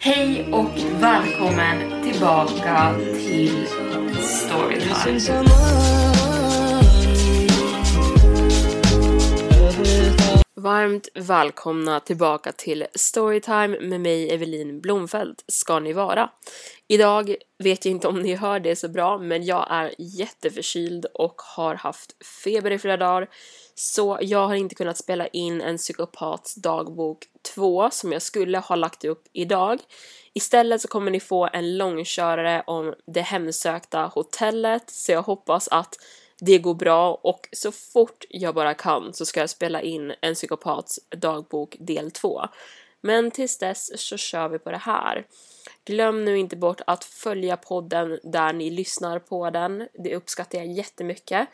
Hej och välkommen tillbaka till Storytime. Varmt välkomna tillbaka till Storytime med mig Evelin Blomfeldt ska ni vara. Idag vet jag inte om ni hör det så bra men jag är jätteförkyld och har haft feber i flera dagar så jag har inte kunnat spela in en psykopats dagbok 2 som jag skulle ha lagt upp idag. Istället så kommer ni få en långkörare om det hemsökta hotellet så jag hoppas att det går bra och så fort jag bara kan så ska jag spela in en psykopats dagbok del 2. Men tills dess så kör vi på det här. Glöm nu inte bort att följa podden där ni lyssnar på den. Det uppskattar jag jättemycket.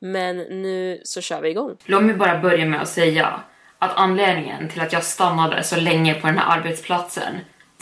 Men nu så kör vi igång. Låt mig bara börja med att säga att anledningen till att jag stannade så länge på den här arbetsplatsen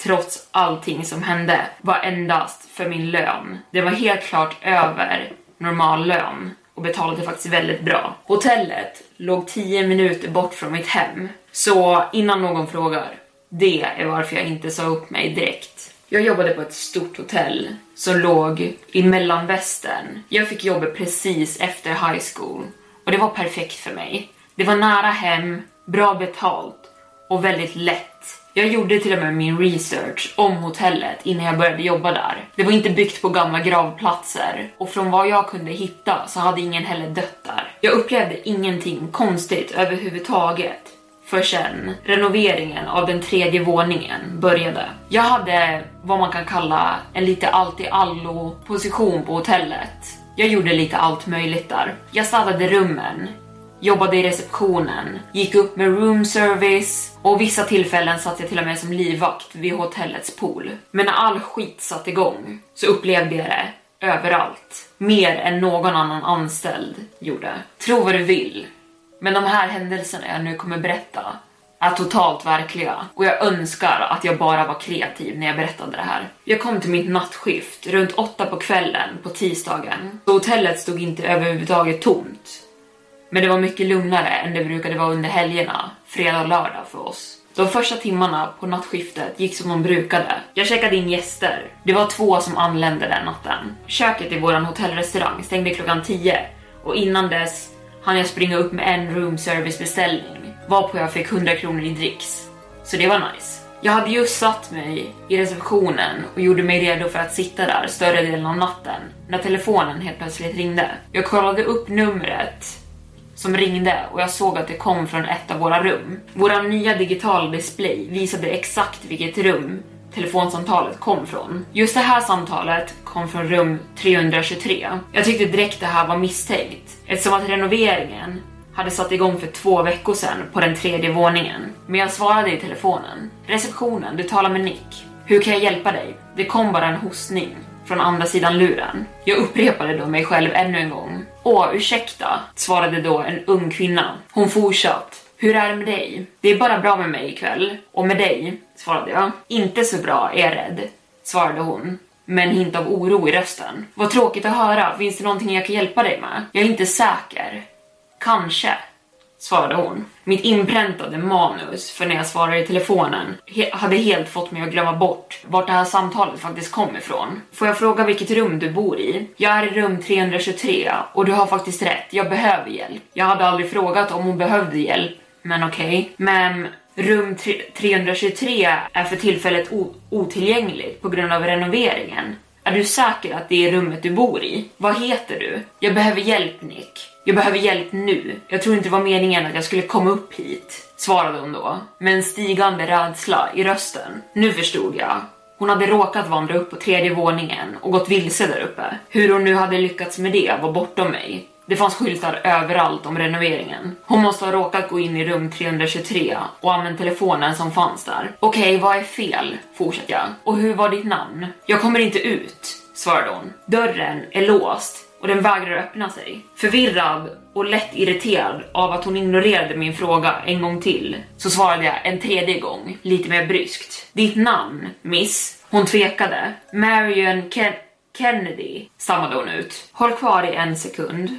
trots allting som hände var endast för min lön. Det var helt klart över normal lön och betalade faktiskt väldigt bra. Hotellet låg 10 minuter bort från mitt hem, så innan någon frågar, det är varför jag inte sa upp mig direkt. Jag jobbade på ett stort hotell som låg i mellanvästern. Jag fick jobbet precis efter high school och det var perfekt för mig. Det var nära hem, bra betalt och väldigt lätt. Jag gjorde till och med min research om hotellet innan jag började jobba där. Det var inte byggt på gamla gravplatser och från vad jag kunde hitta så hade ingen heller dött där. Jag upplevde ingenting konstigt överhuvudtaget förrän renoveringen av den tredje våningen började. Jag hade vad man kan kalla en lite allt i allo position på hotellet. Jag gjorde lite allt möjligt där. Jag städade rummen, jobbade i receptionen, gick upp med room service och vissa tillfällen satt jag till och med som livvakt vid hotellets pool. Men när all skit satte igång så upplevde jag det överallt. Mer än någon annan anställd gjorde. Tro vad du vill, men de här händelserna jag nu kommer berätta är totalt verkliga och jag önskar att jag bara var kreativ när jag berättade det här. Jag kom till mitt nattskift runt åtta på kvällen på tisdagen. Så hotellet stod inte överhuvudtaget tomt. Men det var mycket lugnare än det brukade vara under helgerna, fredag och lördag för oss. De första timmarna på nattskiftet gick som de brukade. Jag checkade in gäster. Det var två som anlände den natten. Köket i våran hotellrestaurang stängde klockan 10 och innan dess hann jag springa upp med en roomservicebeställning. varpå jag fick 100 kronor i dricks. Så det var nice. Jag hade just satt mig i receptionen och gjorde mig redo för att sitta där större delen av natten när telefonen helt plötsligt ringde. Jag kollade upp numret som ringde och jag såg att det kom från ett av våra rum. Vår nya digitala display visade exakt vilket rum telefonsamtalet kom från. Just det här samtalet kom från rum 323. Jag tyckte direkt det här var misstänkt eftersom att renoveringen hade satt igång för två veckor sedan på den tredje våningen. Men jag svarade i telefonen. Receptionen, du talar med Nick. Hur kan jag hjälpa dig? Det kom bara en hostning från andra sidan luren. Jag upprepade då mig själv ännu en gång. Åh, ursäkta, svarade då en ung kvinna. Hon fortsatte. Hur är det med dig? Det är bara bra med mig ikväll. Och med dig? svarade jag. Inte så bra, är jag rädd, svarade hon med en hint av oro i rösten. Vad tråkigt att höra, finns det någonting jag kan hjälpa dig med? Jag är inte säker. Kanske, svarade hon. Mitt inpräntade manus för när jag svarade i telefonen he hade helt fått mig att glömma bort vart det här samtalet faktiskt kom ifrån. Får jag fråga vilket rum du bor i? Jag är i rum 323 och du har faktiskt rätt, jag behöver hjälp. Jag hade aldrig frågat om hon behövde hjälp, men okej. Okay. Men rum 323 är för tillfället otillgängligt på grund av renoveringen. Är du säker att det är rummet du bor i? Vad heter du? Jag behöver hjälp Nick. Jag behöver hjälp nu. Jag tror inte det var meningen att jag skulle komma upp hit, svarade hon då med en stigande rädsla i rösten. Nu förstod jag. Hon hade råkat vandra upp på tredje våningen och gått vilse där uppe. Hur hon nu hade lyckats med det var bortom mig. Det fanns skyltar överallt om renoveringen. Hon måste ha råkat gå in i rum 323 och använt telefonen som fanns där. Okej, okay, vad är fel? Fortsätter jag. Och hur var ditt namn? Jag kommer inte ut, svarade hon. Dörren är låst och den vägrar öppna sig. Förvirrad och lätt irriterad av att hon ignorerade min fråga en gång till så svarade jag en tredje gång, lite mer bryskt. Ditt namn, miss? Hon tvekade. Marion Ken Kennedy, stammade hon ut. Håll kvar i en sekund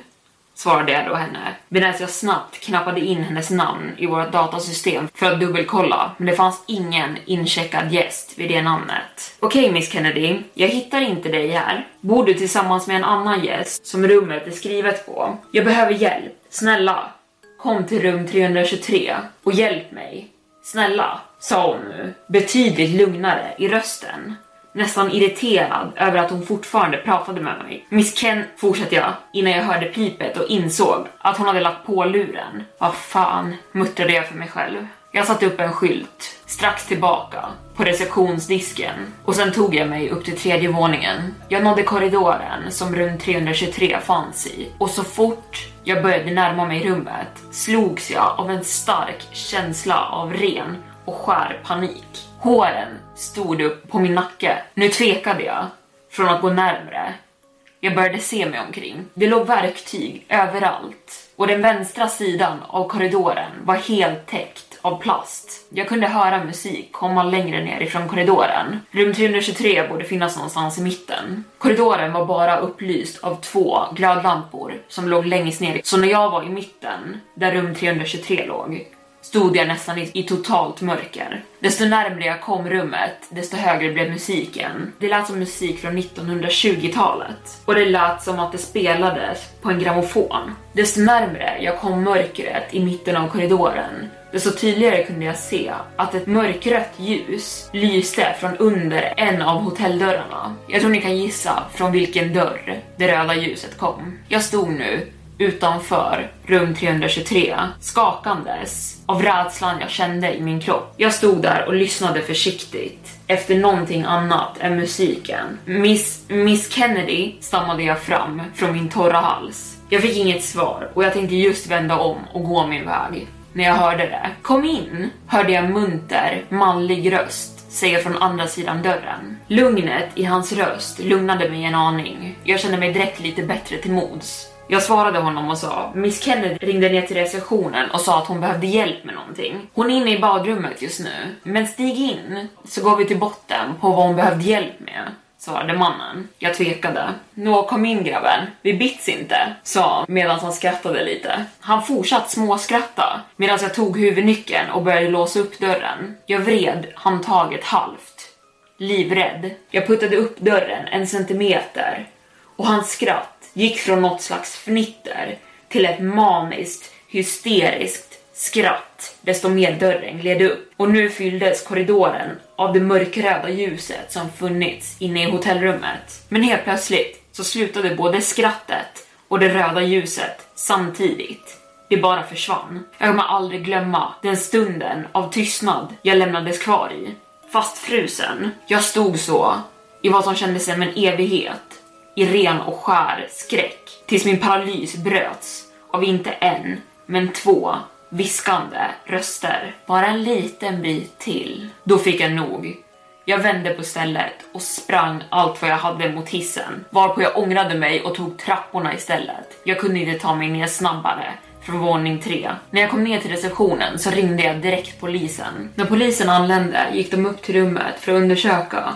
svarade jag då henne medan jag snabbt knappade in hennes namn i vårt datasystem för att dubbelkolla, men det fanns ingen incheckad gäst vid det namnet. Okej okay, Miss Kennedy, jag hittar inte dig här. Bor du tillsammans med en annan gäst som rummet är skrivet på? Jag behöver hjälp. Snälla, kom till rum 323 och hjälp mig. Snälla, sa hon nu, betydligt lugnare i rösten nästan irriterad över att hon fortfarande pratade med mig. Miss Ken fortsatte jag innan jag hörde pipet och insåg att hon hade lagt på luren. Vad fan, muttrade jag för mig själv. Jag satte upp en skylt strax tillbaka på receptionsdisken och sen tog jag mig upp till tredje våningen. Jag nådde korridoren som rum 323 fanns i och så fort jag började närma mig rummet slogs jag av en stark känsla av ren och skär panik. Håren stod upp på min nacke. Nu tvekade jag från att gå närmre. Jag började se mig omkring. Det låg verktyg överallt och den vänstra sidan av korridoren var helt täckt av plast. Jag kunde höra musik komma längre ner ifrån korridoren. Rum 323 borde finnas någonstans i mitten. Korridoren var bara upplyst av två glödlampor som låg längst ner. Så när jag var i mitten, där rum 323 låg, stod jag nästan i, i, totalt mörker. Desto närmre jag kom rummet, desto högre blev musiken. Det lät som musik från 1920-talet och det lät som att det spelades på en grammofon. Desto närmre jag kom mörkret i mitten av korridoren, desto tydligare kunde jag se att ett mörkrött ljus lyste från under en av hotelldörrarna. Jag tror ni kan gissa från vilken dörr det röda ljuset kom. Jag stod nu utanför rum 323 skakandes av rädslan jag kände i min kropp. Jag stod där och lyssnade försiktigt efter någonting annat än musiken. Miss, Miss Kennedy stammade jag fram från min torra hals. Jag fick inget svar och jag tänkte just vända om och gå min väg när jag hörde det. Kom in, hörde jag munter, manlig röst säga från andra sidan dörren. Lugnet i hans röst lugnade mig en aning. Jag kände mig direkt lite bättre till mods. Jag svarade honom och sa Miss Kennedy ringde ner till receptionen och sa att hon behövde hjälp med någonting. Hon är inne i badrummet just nu, men stig in så går vi till botten på vad hon behövde hjälp med svarade mannen. Jag tvekade. Nå, kom in grabben. Vi bits inte, sa han medan han skrattade lite. Han fortsatte småskratta medan jag tog huvudnyckeln och började låsa upp dörren. Jag vred handtaget halvt. Livrädd. Jag puttade upp dörren en centimeter och hans skratt gick från något slags fnitter till ett maniskt, hysteriskt skratt desto mer dörren gled upp och nu fylldes korridoren av det mörkröda ljuset som funnits inne i hotellrummet. Men helt plötsligt så slutade både skrattet och det röda ljuset samtidigt. Det bara försvann. Jag kommer aldrig glömma den stunden av tystnad jag lämnades kvar i. Fastfrusen. Jag stod så i vad som kändes som en evighet i ren och skär skräck tills min paralys bröts av inte en, men två viskande röster. Bara en liten bit till. Då fick jag nog. Jag vände på stället och sprang allt vad jag hade mot hissen, varpå jag ångrade mig och tog trapporna istället. Jag kunde inte ta mig ner snabbare från våning tre. När jag kom ner till receptionen så ringde jag direkt polisen. När polisen anlände gick de upp till rummet för att undersöka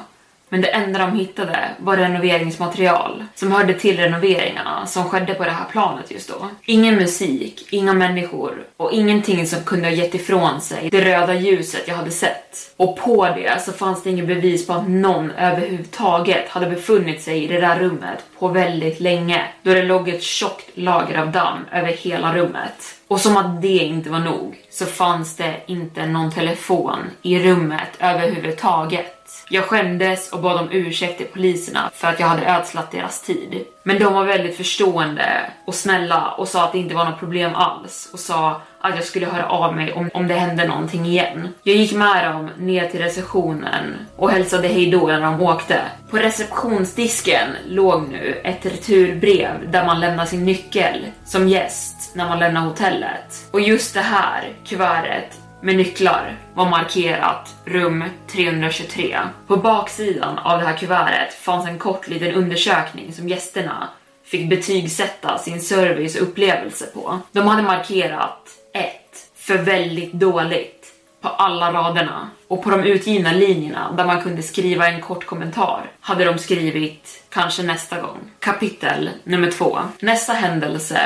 men det enda de hittade var renoveringsmaterial som hörde till renoveringarna som skedde på det här planet just då. Ingen musik, inga människor och ingenting som kunde ha gett ifrån sig det röda ljuset jag hade sett. Och på det så fanns det inget bevis på att någon överhuvudtaget hade befunnit sig i det där rummet på väldigt länge då det låg ett tjockt lager av damm över hela rummet. Och som att det inte var nog så fanns det inte någon telefon i rummet överhuvudtaget. Jag skämdes och bad om ursäkt till poliserna för att jag hade ödslat deras tid. Men de var väldigt förstående och snälla och sa att det inte var något problem alls och sa att jag skulle höra av mig om, om det hände någonting igen. Jag gick med dem ner till receptionen och hälsade hejdå när de åkte. På receptionsdisken låg nu ett returbrev där man lämnar sin nyckel som gäst när man lämnar hotellet. Och just det här kuvertet med nycklar var markerat rum 323. På baksidan av det här kuvertet fanns en kort liten undersökning som gästerna fick betygsätta sin service och upplevelse på. De hade markerat 1 för väldigt dåligt på alla raderna och på de utgivna linjerna där man kunde skriva en kort kommentar hade de skrivit kanske nästa gång. Kapitel nummer två. Nästa händelse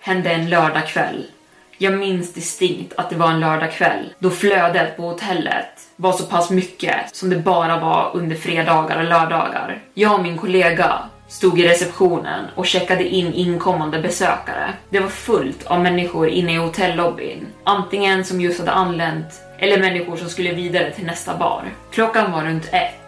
hände en lördagkväll jag minns distinkt att det var en lördagkväll då flödet på hotellet var så pass mycket som det bara var under fredagar och lördagar. Jag och min kollega stod i receptionen och checkade in inkommande besökare. Det var fullt av människor inne i hotellobbyn, antingen som just hade anlänt eller människor som skulle vidare till nästa bar. Klockan var runt ett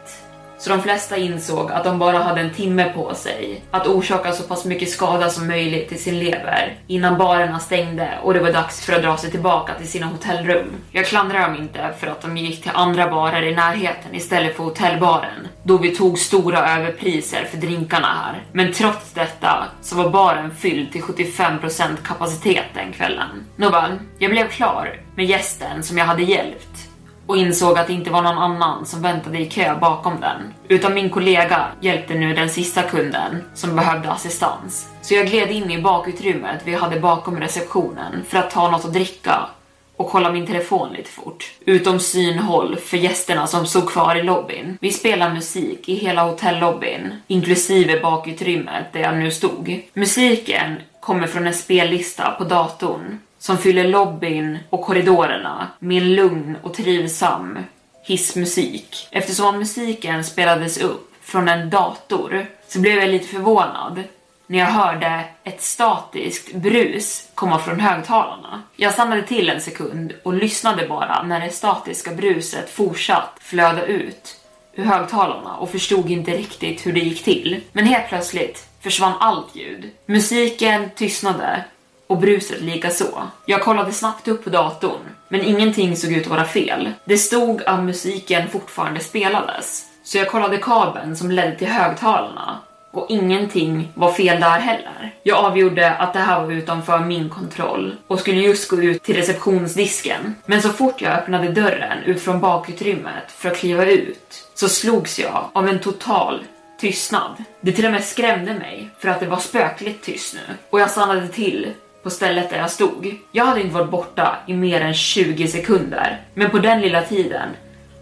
så de flesta insåg att de bara hade en timme på sig att orsaka så pass mycket skada som möjligt till sin lever innan barerna stängde och det var dags för att dra sig tillbaka till sina hotellrum. Jag klandrar dem inte för att de gick till andra barer i närheten istället för hotellbaren då vi tog stora överpriser för drinkarna här. Men trots detta så var baren fylld till 75% kapacitet den kvällen. Nåväl, jag blev klar med gästen som jag hade hjälpt och insåg att det inte var någon annan som väntade i kö bakom den. Utan min kollega hjälpte nu den sista kunden som behövde assistans. Så jag gled in i bakutrymmet vi hade bakom receptionen för att ta något att dricka och kolla min telefon lite fort. Utom synhåll för gästerna som stod kvar i lobbyn. Vi spelade musik i hela hotellobbyn, inklusive bakutrymmet där jag nu stod. Musiken kommer från en spellista på datorn som fyller lobbyn och korridorerna med en lugn och trivsam hissmusik. Eftersom musiken spelades upp från en dator så blev jag lite förvånad när jag hörde ett statiskt brus komma från högtalarna. Jag stannade till en sekund och lyssnade bara när det statiska bruset fortsatt flöda ut ur högtalarna och förstod inte riktigt hur det gick till. Men helt plötsligt försvann allt ljud. Musiken tystnade och bruset lika så. Jag kollade snabbt upp på datorn, men ingenting såg ut att vara fel. Det stod att musiken fortfarande spelades, så jag kollade kabeln som ledde till högtalarna och ingenting var fel där heller. Jag avgjorde att det här var utanför min kontroll och skulle just gå ut till receptionsdisken. Men så fort jag öppnade dörren ut från bakutrymmet för att kliva ut så slogs jag av en total tystnad. Det till och med skrämde mig för att det var spökligt tyst nu och jag stannade till på stället där jag stod. Jag hade inte varit borta i mer än 20 sekunder, men på den lilla tiden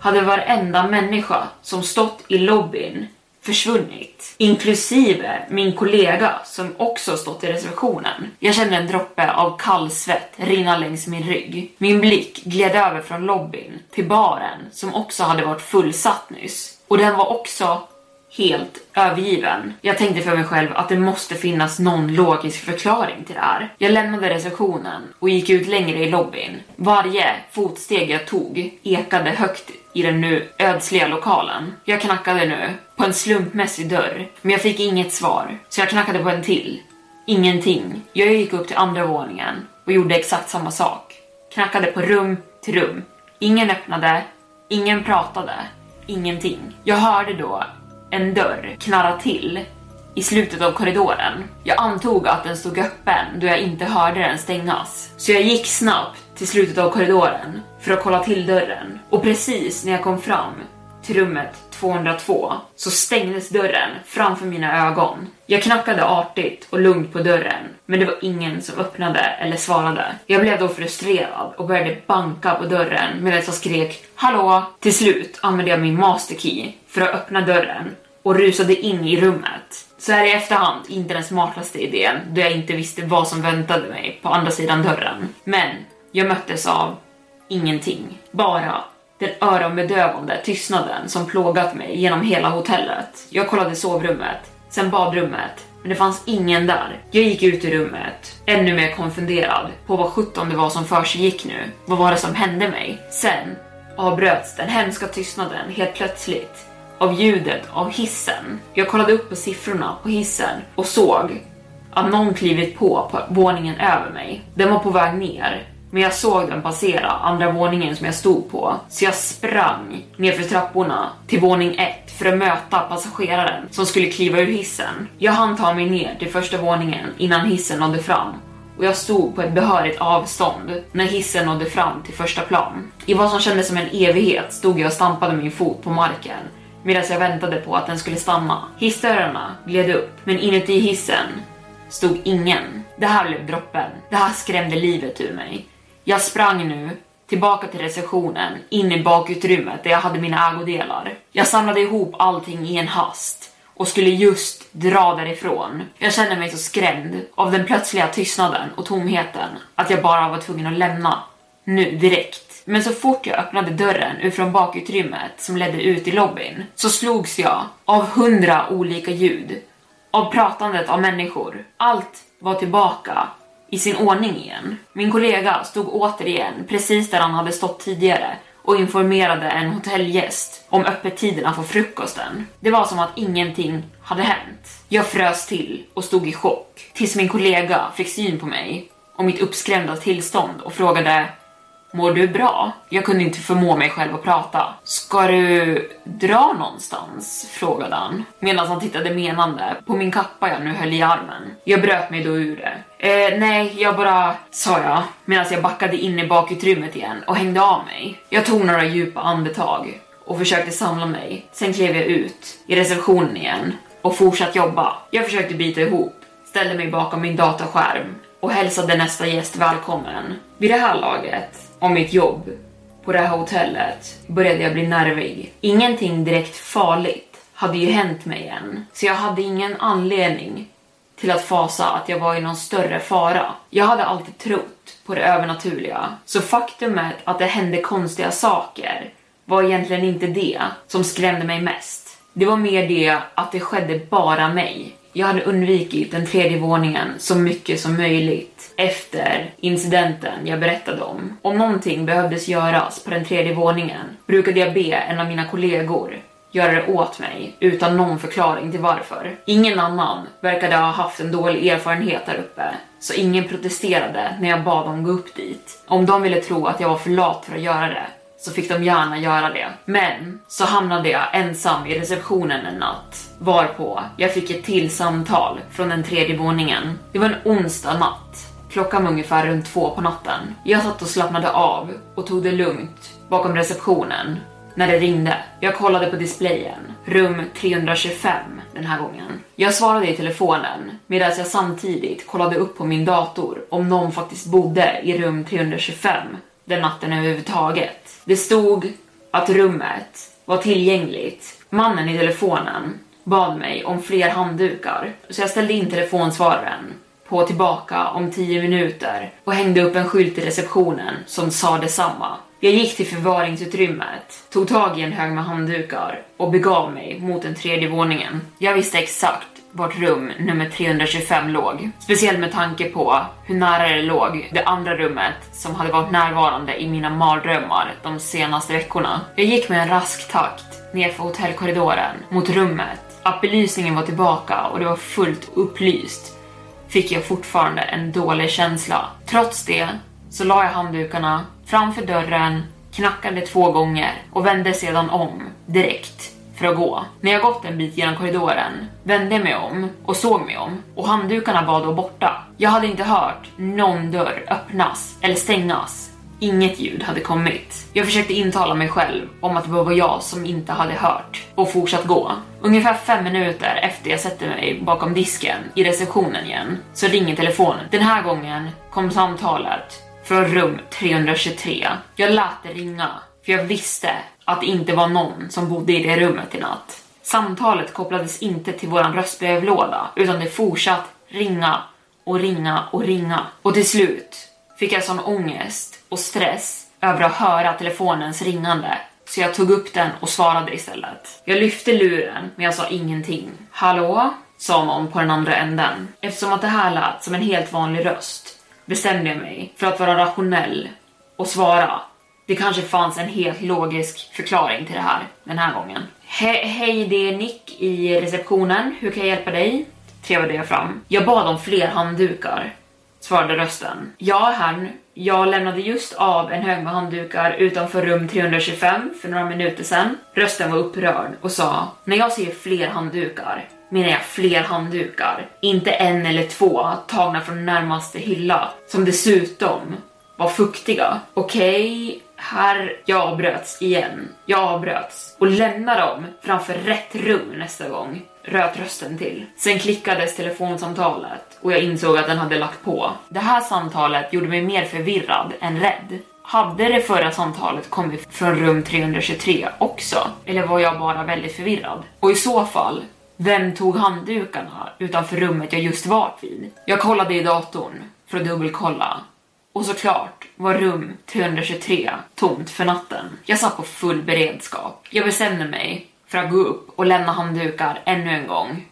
hade varenda människa som stått i lobbyn försvunnit, inklusive min kollega som också stått i receptionen. Jag kände en droppe av kall svett rinna längs min rygg. Min blick gled över från lobbyn till baren som också hade varit fullsatt nyss och den var också helt övergiven. Jag tänkte för mig själv att det måste finnas någon logisk förklaring till det här. Jag lämnade receptionen och gick ut längre i lobbyn. Varje fotsteg jag tog ekade högt i den nu ödsliga lokalen. Jag knackade nu på en slumpmässig dörr, men jag fick inget svar, så jag knackade på en till. Ingenting. Jag gick upp till andra våningen och gjorde exakt samma sak. Knackade på rum till rum. Ingen öppnade, ingen pratade, ingenting. Jag hörde då en dörr knarra till i slutet av korridoren. Jag antog att den stod öppen då jag inte hörde den stängas. Så jag gick snabbt till slutet av korridoren för att kolla till dörren. Och precis när jag kom fram till rummet 202 så stängdes dörren framför mina ögon. Jag knackade artigt och lugnt på dörren, men det var ingen som öppnade eller svarade. Jag blev då frustrerad och började banka på dörren medan jag skrek “Hallå!”. Till slut använde jag min masterkey för att öppna dörren och rusade in i rummet. Så här i efterhand, inte den smartaste idén då jag inte visste vad som väntade mig på andra sidan dörren. Men jag möttes av ingenting. Bara den öronbedövande tystnaden som plågat mig genom hela hotellet. Jag kollade sovrummet, sen badrummet, men det fanns ingen där. Jag gick ut ur rummet, ännu mer konfunderad på vad sjutton det var som försiggick nu. Vad var det som hände mig? Sen avbröts den hemska tystnaden helt plötsligt av ljudet av hissen. Jag kollade upp på siffrorna på hissen och såg att någon klivit på på våningen över mig. Den var på väg ner men jag såg den passera andra våningen som jag stod på, så jag sprang nerför trapporna till våning ett för att möta passageraren som skulle kliva ur hissen. Jag hann ta mig ner till första våningen innan hissen nådde fram och jag stod på ett behörigt avstånd när hissen nådde fram till första plan. I vad som kändes som en evighet stod jag och stampade min fot på marken medan jag väntade på att den skulle stanna. Hissdörrarna gled upp, men inuti hissen stod ingen. Det här blev droppen. Det här skrämde livet ur mig. Jag sprang nu tillbaka till receptionen, in i bakutrymmet där jag hade mina ägodelar. Jag samlade ihop allting i en hast och skulle just dra därifrån. Jag kände mig så skrämd av den plötsliga tystnaden och tomheten att jag bara var tvungen att lämna. Nu, direkt. Men så fort jag öppnade dörren ut från bakutrymmet som ledde ut i lobbyn så slogs jag av hundra olika ljud. Av pratandet av människor. Allt var tillbaka i sin ordning igen. Min kollega stod återigen precis där han hade stått tidigare och informerade en hotellgäst om öppettiderna för frukosten. Det var som att ingenting hade hänt. Jag frös till och stod i chock tills min kollega fick syn på mig och mitt uppskrämda tillstånd och frågade Mår du bra? Jag kunde inte förmå mig själv att prata. Ska du dra någonstans? frågade han medan han tittade menande på min kappa jag nu höll i armen. Jag bröt mig då ur det. Eh, nej, jag bara, sa jag medan jag backade in i bakutrymmet igen och hängde av mig. Jag tog några djupa andetag och försökte samla mig. Sen klev jag ut i receptionen igen och fortsatte jobba. Jag försökte bita ihop, ställde mig bakom min dataskärm och hälsade nästa gäst välkommen. Vid det här laget om mitt jobb på det här hotellet började jag bli nervig. Ingenting direkt farligt hade ju hänt mig än, så jag hade ingen anledning till att fasa att jag var i någon större fara. Jag hade alltid trott på det övernaturliga, så faktumet att det hände konstiga saker var egentligen inte det som skrämde mig mest. Det var mer det att det skedde bara mig. Jag hade undvikit den tredje våningen så mycket som möjligt efter incidenten jag berättade om. Om någonting behövdes göras på den tredje våningen brukade jag be en av mina kollegor göra det åt mig utan någon förklaring till varför. Ingen annan verkade ha haft en dålig erfarenhet där uppe, så ingen protesterade när jag bad dem gå upp dit. Om de ville tro att jag var för lat för att göra det så fick de gärna göra det. Men så hamnade jag ensam i receptionen en natt varpå jag fick ett till samtal från den tredje våningen. Det var en onsdag natt. Klockan var ungefär runt två på natten. Jag satt och slappnade av och tog det lugnt bakom receptionen när det ringde. Jag kollade på displayen. Rum 325 den här gången. Jag svarade i telefonen medan jag samtidigt kollade upp på min dator om någon faktiskt bodde i rum 325 den natten överhuvudtaget. Det stod att rummet var tillgängligt. Mannen i telefonen bad mig om fler handdukar, så jag ställde in telefonsvararen på tillbaka om 10 minuter och hängde upp en skylt i receptionen som sa detsamma. Jag gick till förvaringsutrymmet, tog tag i en hög med handdukar och begav mig mot den tredje våningen. Jag visste exakt vårt rum nummer 325 låg. Speciellt med tanke på hur nära det låg det andra rummet som hade varit närvarande i mina mardrömmar de senaste veckorna. Jag gick med en rask takt nerför hotellkorridoren mot rummet. Att belysningen var tillbaka och det var fullt upplyst fick jag fortfarande en dålig känsla. Trots det så la jag handdukarna framför dörren, knackade två gånger och vände sedan om direkt för att gå. När jag gått en bit genom korridoren vände jag mig om och såg mig om och handdukarna var då borta. Jag hade inte hört någon dörr öppnas eller stängas Inget ljud hade kommit. Jag försökte intala mig själv om att det var jag som inte hade hört och fortsatt gå. Ungefär fem minuter efter jag sätter mig bakom disken i receptionen igen så ringer telefonen. Den här gången kom samtalet från rum 323. Jag lät det ringa för jag visste att det inte var någon som bodde i det rummet i natt. Samtalet kopplades inte till våran röstbrevlåda utan det fortsatt ringa och ringa och ringa. Och till slut fick jag sån ångest och stress över att höra telefonens ringande så jag tog upp den och svarade istället. Jag lyfte luren men jag sa ingenting. Hallå? sa någon på den andra änden. Eftersom att det här lät som en helt vanlig röst bestämde jag mig för att vara rationell och svara. Det kanske fanns en helt logisk förklaring till det här den här gången. He hej, det är Nick i receptionen. Hur kan jag hjälpa dig? Trevade jag fram. Jag bad om fler handdukar, svarade rösten. Ja herrn. Jag lämnade just av en hög med handdukar utanför rum 325 för några minuter sedan. Rösten var upprörd och sa, när jag säger fler handdukar menar jag fler handdukar. Inte en eller två tagna från närmaste hylla, som dessutom var fuktiga. Okej, okay, här, jag avbröts igen. Jag avbröts och lämna dem framför rätt rum nästa gång. Röt rösten till. Sen klickades telefonsamtalet och jag insåg att den hade lagt på. Det här samtalet gjorde mig mer förvirrad än rädd. Hade det förra samtalet kommit från rum 323 också? Eller var jag bara väldigt förvirrad? Och i så fall, vem tog handdukarna utanför rummet jag just varit vid? Jag kollade i datorn för att dubbelkolla och såklart var rum 323 tomt för natten. Jag satt på full beredskap. Jag bestämde mig för att gå upp och lämna handdukar ännu en gång.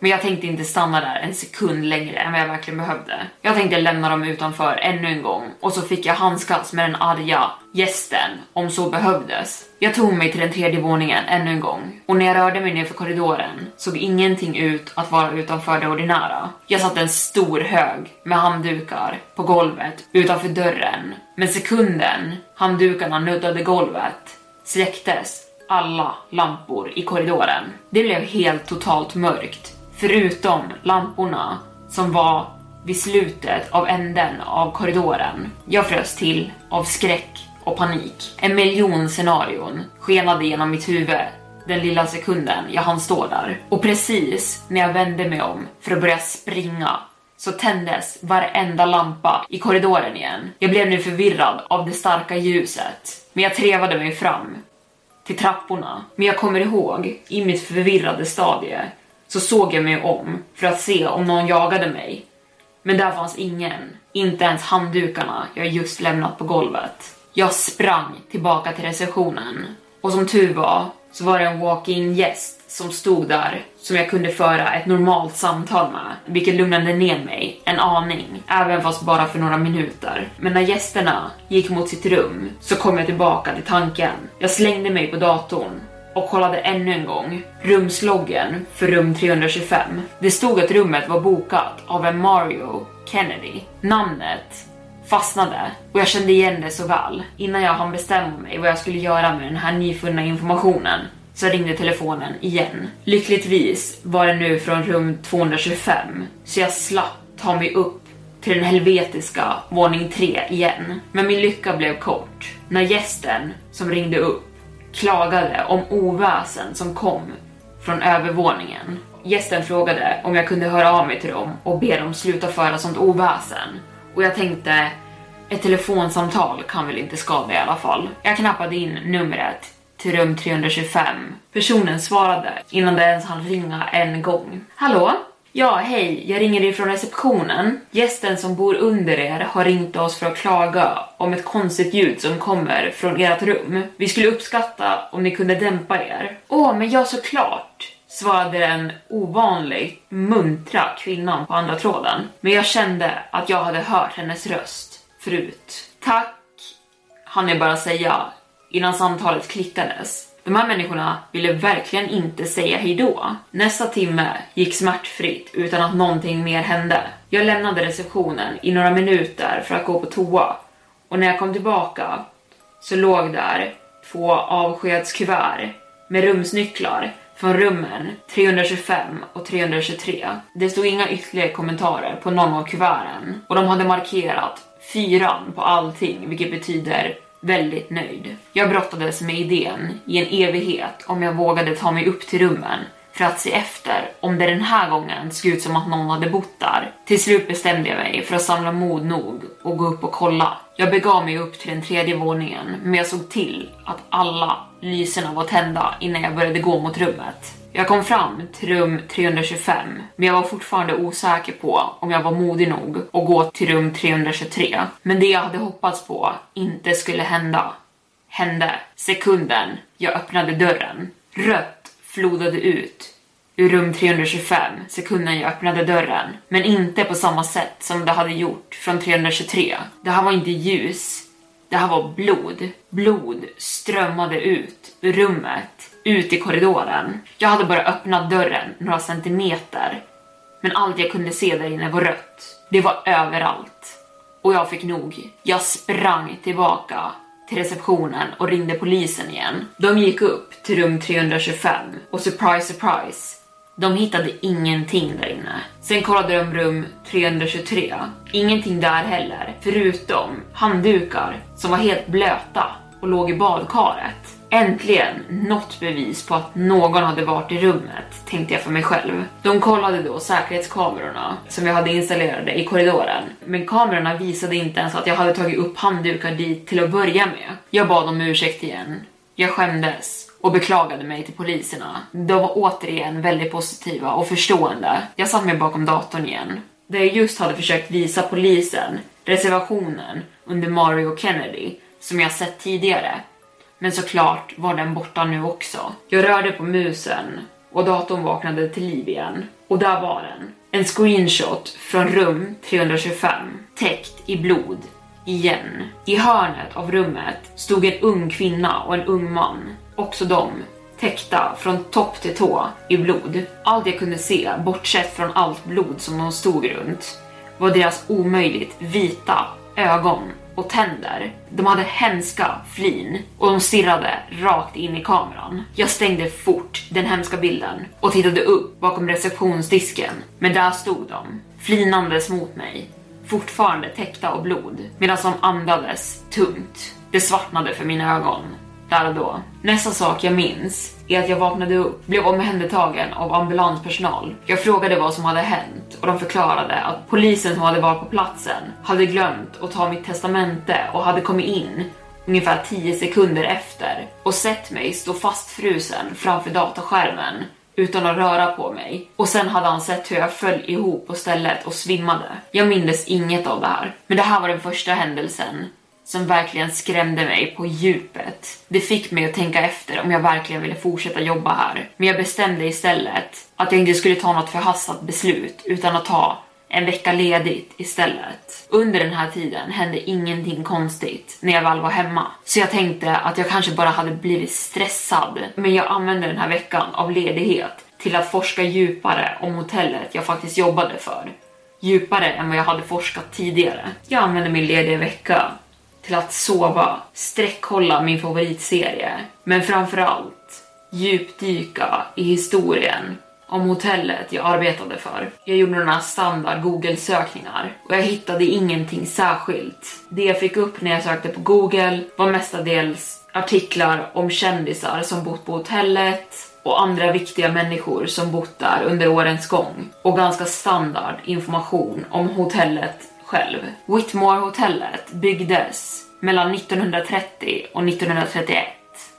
Men jag tänkte inte stanna där en sekund längre än vad jag verkligen behövde. Jag tänkte lämna dem utanför ännu en gång och så fick jag handskas med den arga gästen om så behövdes. Jag tog mig till den tredje våningen ännu en gång och när jag rörde mig nerför korridoren såg ingenting ut att vara utanför det ordinära. Jag satte en stor hög med handdukar på golvet utanför dörren. Men sekunden handdukarna nuddade golvet släcktes alla lampor i korridoren. Det blev helt totalt mörkt förutom lamporna som var vid slutet av änden av korridoren. Jag frös till av skräck och panik. En miljon scenarion skenade genom mitt huvud den lilla sekunden jag hann stå där. Och precis när jag vände mig om för att börja springa så tändes varenda lampa i korridoren igen. Jag blev nu förvirrad av det starka ljuset, men jag trevade mig fram till trapporna. Men jag kommer ihåg, i mitt förvirrade stadie, så såg jag mig om för att se om någon jagade mig. Men där fanns ingen, inte ens handdukarna jag just lämnat på golvet. Jag sprang tillbaka till receptionen och som tur var så var det en walk-in gäst som stod där som jag kunde föra ett normalt samtal med, vilket lugnade ner mig en aning, även fast bara för några minuter. Men när gästerna gick mot sitt rum så kom jag tillbaka till tanken. Jag slängde mig på datorn och kollade ännu en gång rumsloggen för rum 325. Det stod att rummet var bokat av en Mario Kennedy. Namnet fastnade och jag kände igen det så väl. Innan jag hann bestämma mig vad jag skulle göra med den här nyfunna informationen så ringde telefonen igen. Lyckligtvis var det nu från rum 225 så jag slapp ta mig upp till den helvetiska våning 3 igen. Men min lycka blev kort. När gästen som ringde upp klagade om oväsen som kom från övervåningen. Gästen frågade om jag kunde höra av mig till dem och be dem sluta föra sånt oväsen. Och jag tänkte, ett telefonsamtal kan väl inte skada i alla fall. Jag knappade in numret till rum 325. Personen svarade innan det ens hann ringa en gång. Hallå? Ja, hej, jag ringer ifrån receptionen. Gästen som bor under er har ringt oss för att klaga om ett konstigt ljud som kommer från ert rum. Vi skulle uppskatta om ni kunde dämpa er. Åh, men ja såklart, svarade den ovanligt muntra kvinnan på andra tråden. Men jag kände att jag hade hört hennes röst förut. Tack, hann jag bara säga innan samtalet klickades. De här människorna ville verkligen inte säga hejdå. Nästa timme gick smärtfritt utan att någonting mer hände. Jag lämnade receptionen i några minuter för att gå på toa och när jag kom tillbaka så låg där två avskedskuvert med rumsnycklar från rummen 325 och 323. Det stod inga ytterligare kommentarer på någon av kuverten och de hade markerat fyran på allting, vilket betyder väldigt nöjd. Jag brottades med idén i en evighet om jag vågade ta mig upp till rummen för att se efter om det den här gången såg ut som att någon hade bott där. Till slut bestämde jag mig för att samla mod nog och gå upp och kolla. Jag begav mig upp till den tredje våningen, men jag såg till att alla lyserna var tända innan jag började gå mot rummet. Jag kom fram till rum 325, men jag var fortfarande osäker på om jag var modig nog att gå till rum 323. Men det jag hade hoppats på inte skulle hända, hände sekunden jag öppnade dörren. Rött flodade ut ur rum 325 sekunden jag öppnade dörren, men inte på samma sätt som det hade gjort från 323. Det här var inte ljus, det här var blod. Blod strömmade ut ur rummet, ut i korridoren. Jag hade bara öppnat dörren några centimeter, men allt jag kunde se där inne var rött. Det var överallt. Och jag fick nog. Jag sprang tillbaka till receptionen och ringde polisen igen. De gick upp till rum 325 och surprise surprise, de hittade ingenting där inne. Sen kollade de rum 323. Ingenting där heller, förutom handdukar som var helt blöta och låg i badkaret. Äntligen något bevis på att någon hade varit i rummet, tänkte jag för mig själv. De kollade då säkerhetskamerorna som jag hade installerade i korridoren, men kamerorna visade inte ens att jag hade tagit upp handdukar dit till att börja med. Jag bad om ursäkt igen. Jag skämdes och beklagade mig till poliserna. De var återigen väldigt positiva och förstående. Jag satt mig bakom datorn igen. Där jag just hade försökt visa polisen reservationen under Mario Kennedy som jag sett tidigare. Men såklart var den borta nu också. Jag rörde på musen och datorn vaknade till liv igen. Och där var den. En screenshot från rum 325, täckt i blod. Igen. I hörnet av rummet stod en ung kvinna och en ung man också de täckta från topp till tå i blod. Allt jag kunde se, bortsett från allt blod som de stod runt, var deras omöjligt vita ögon och tänder. De hade hemska flin och de stirrade rakt in i kameran. Jag stängde fort den hemska bilden och tittade upp bakom receptionsdisken, men där stod de, flinandes mot mig, fortfarande täckta av blod, medan de andades tungt. Det svartnade för mina ögon där och då. Nästa sak jag minns är att jag vaknade upp, blev omhändertagen av ambulanspersonal. Jag frågade vad som hade hänt och de förklarade att polisen som hade varit på platsen hade glömt att ta mitt testamente och hade kommit in ungefär 10 sekunder efter och sett mig stå fastfrusen framför dataskärmen utan att röra på mig. Och sen hade han sett hur jag föll ihop på stället och svimmade. Jag mindes inget av det här. Men det här var den första händelsen som verkligen skrämde mig på djupet. Det fick mig att tänka efter om jag verkligen ville fortsätta jobba här. Men jag bestämde istället att jag inte skulle ta något förhastat beslut utan att ta en vecka ledigt istället. Under den här tiden hände ingenting konstigt när jag väl var hemma. Så jag tänkte att jag kanske bara hade blivit stressad. Men jag använde den här veckan av ledighet till att forska djupare om hotellet jag faktiskt jobbade för. Djupare än vad jag hade forskat tidigare. Jag använde min lediga vecka till att sova, sträckkolla min favoritserie, men framförallt djupdyka i historien om hotellet jag arbetade för. Jag gjorde några standard Google-sökningar och jag hittade ingenting särskilt. Det jag fick upp när jag sökte på Google var mestadels artiklar om kändisar som bott på hotellet och andra viktiga människor som bott där under årens gång och ganska standard information om hotellet själv. Whitmore-hotellet byggdes mellan 1930 och 1931.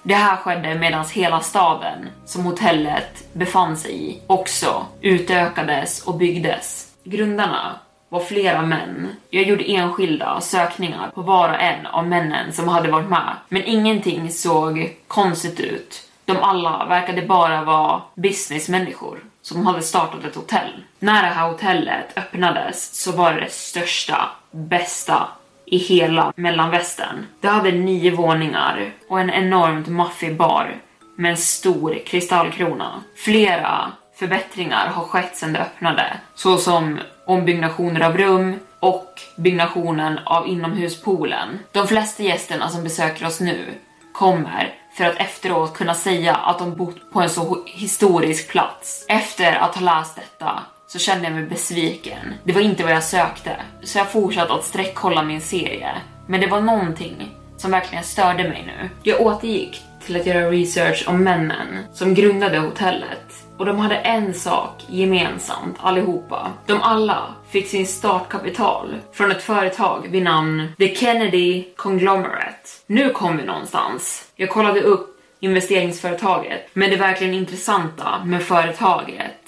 Det här skedde medan hela staden som hotellet befann sig i också utökades och byggdes. Grundarna var flera män. Jag gjorde enskilda sökningar på var och en av männen som hade varit med, men ingenting såg konstigt ut. De alla verkade bara vara businessmänniskor som hade startat ett hotell. När det här hotellet öppnades så var det det största, bästa i hela mellanvästern. Det hade nio våningar och en enormt maffig bar med en stor kristallkrona. Flera förbättringar har skett sedan det öppnade, såsom ombyggnationer av rum och byggnationen av inomhuspoolen. De flesta gästerna som besöker oss nu kommer för att efteråt kunna säga att de bott på en så historisk plats. Efter att ha läst detta så kände jag mig besviken. Det var inte vad jag sökte. Så jag fortsatte att sträckkolla min serie. Men det var någonting som verkligen störde mig nu. Jag återgick till att göra research om männen som grundade hotellet. Och de hade en sak gemensamt allihopa. De alla fick sin startkapital från ett företag vid namn The Kennedy Conglomerate. Nu kom vi någonstans. Jag kollade upp investeringsföretaget, men det verkligen intressanta med företaget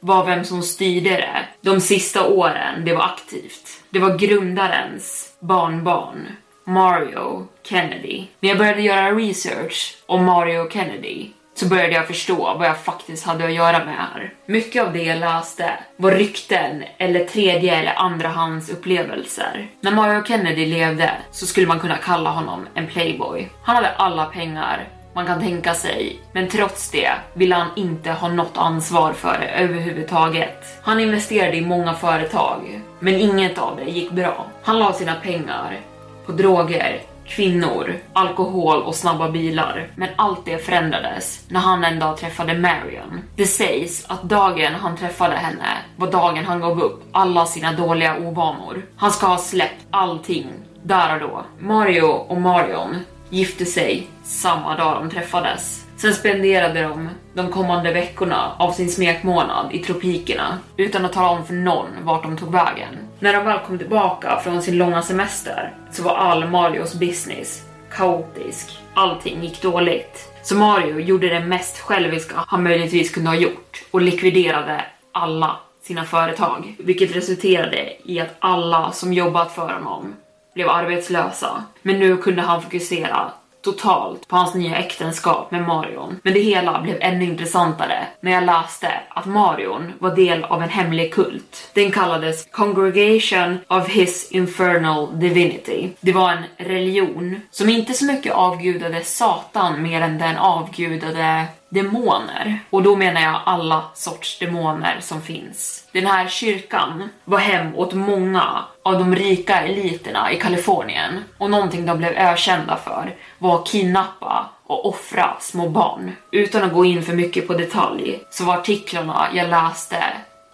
var vem som styrde det de sista åren det var aktivt. Det var grundarens barnbarn, Mario Kennedy. När jag började göra research om Mario Kennedy så började jag förstå vad jag faktiskt hade att göra med här. Mycket av det jag läste var rykten eller tredje eller andrahandsupplevelser. När Mario Kennedy levde så skulle man kunna kalla honom en playboy. Han hade alla pengar man kan tänka sig, men trots det ville han inte ha något ansvar för det överhuvudtaget. Han investerade i många företag, men inget av det gick bra. Han la sina pengar på droger, kvinnor, alkohol och snabba bilar. Men allt det förändrades när han en dag träffade Marion. Det sägs att dagen han träffade henne var dagen han gav upp alla sina dåliga ovanor. Han ska ha släppt allting där och då. Mario och Marion gifte sig samma dag de träffades. Sen spenderade de de kommande veckorna av sin smekmånad i tropikerna utan att tala om för någon vart de tog vägen. När de väl kom tillbaka från sin långa semester så var all Marios business kaotisk. Allting gick dåligt. Så Mario gjorde det mest själviska han möjligtvis kunde ha gjort och likviderade alla sina företag, vilket resulterade i att alla som jobbat för honom blev arbetslösa. Men nu kunde han fokusera totalt på hans nya äktenskap med Marion. Men det hela blev ännu intressantare när jag läste att Marion var del av en hemlig kult. Den kallades Congregation of His Infernal Divinity. Det var en religion som inte så mycket avgudade Satan mer än den avgudade demoner. Och då menar jag alla sorts demoner som finns. Den här kyrkan var hem åt många av de rika eliterna i Kalifornien och någonting de blev ökända för var att kidnappa och offra små barn. Utan att gå in för mycket på detalj så var artiklarna jag läste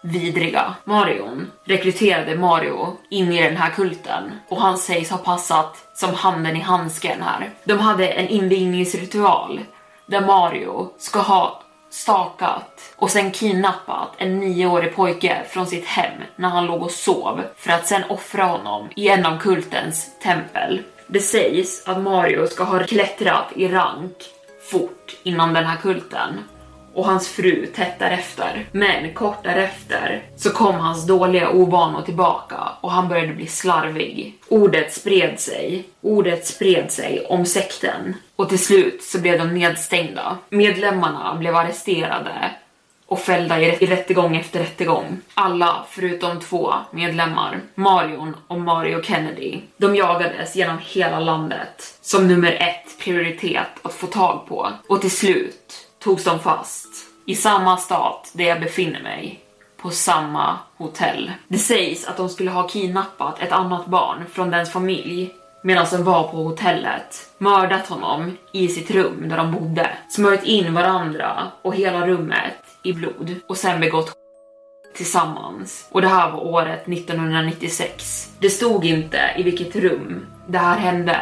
vidriga. Marion rekryterade Mario in i den här kulten och han sägs ha passat som handen i handsken här. De hade en invigningsritual där Mario ska ha stakat och sen kidnappat en nioårig pojke från sitt hem när han låg och sov för att sen offra honom i en av kultens tempel. Det sägs att Mario ska ha klättrat i rank fort inom den här kulten och hans fru tätt därefter. Men kort därefter så kom hans dåliga ovanor tillbaka och han började bli slarvig. Ordet spred sig. Ordet spred sig om sekten och till slut så blev de nedstängda. Medlemmarna blev arresterade och fällda i rättegång efter rättegång. Alla förutom två medlemmar, Marion och Mario Kennedy. De jagades genom hela landet som nummer ett prioritet att få tag på och till slut togs de fast i samma stat där jag befinner mig på samma hotell. Det sägs att de skulle ha kidnappat ett annat barn från dens familj medan de var på hotellet, mördat honom i sitt rum där de bodde, smörjt in varandra och hela rummet i blod och sen begått tillsammans. Och det här var året 1996. Det stod inte i vilket rum det här hände,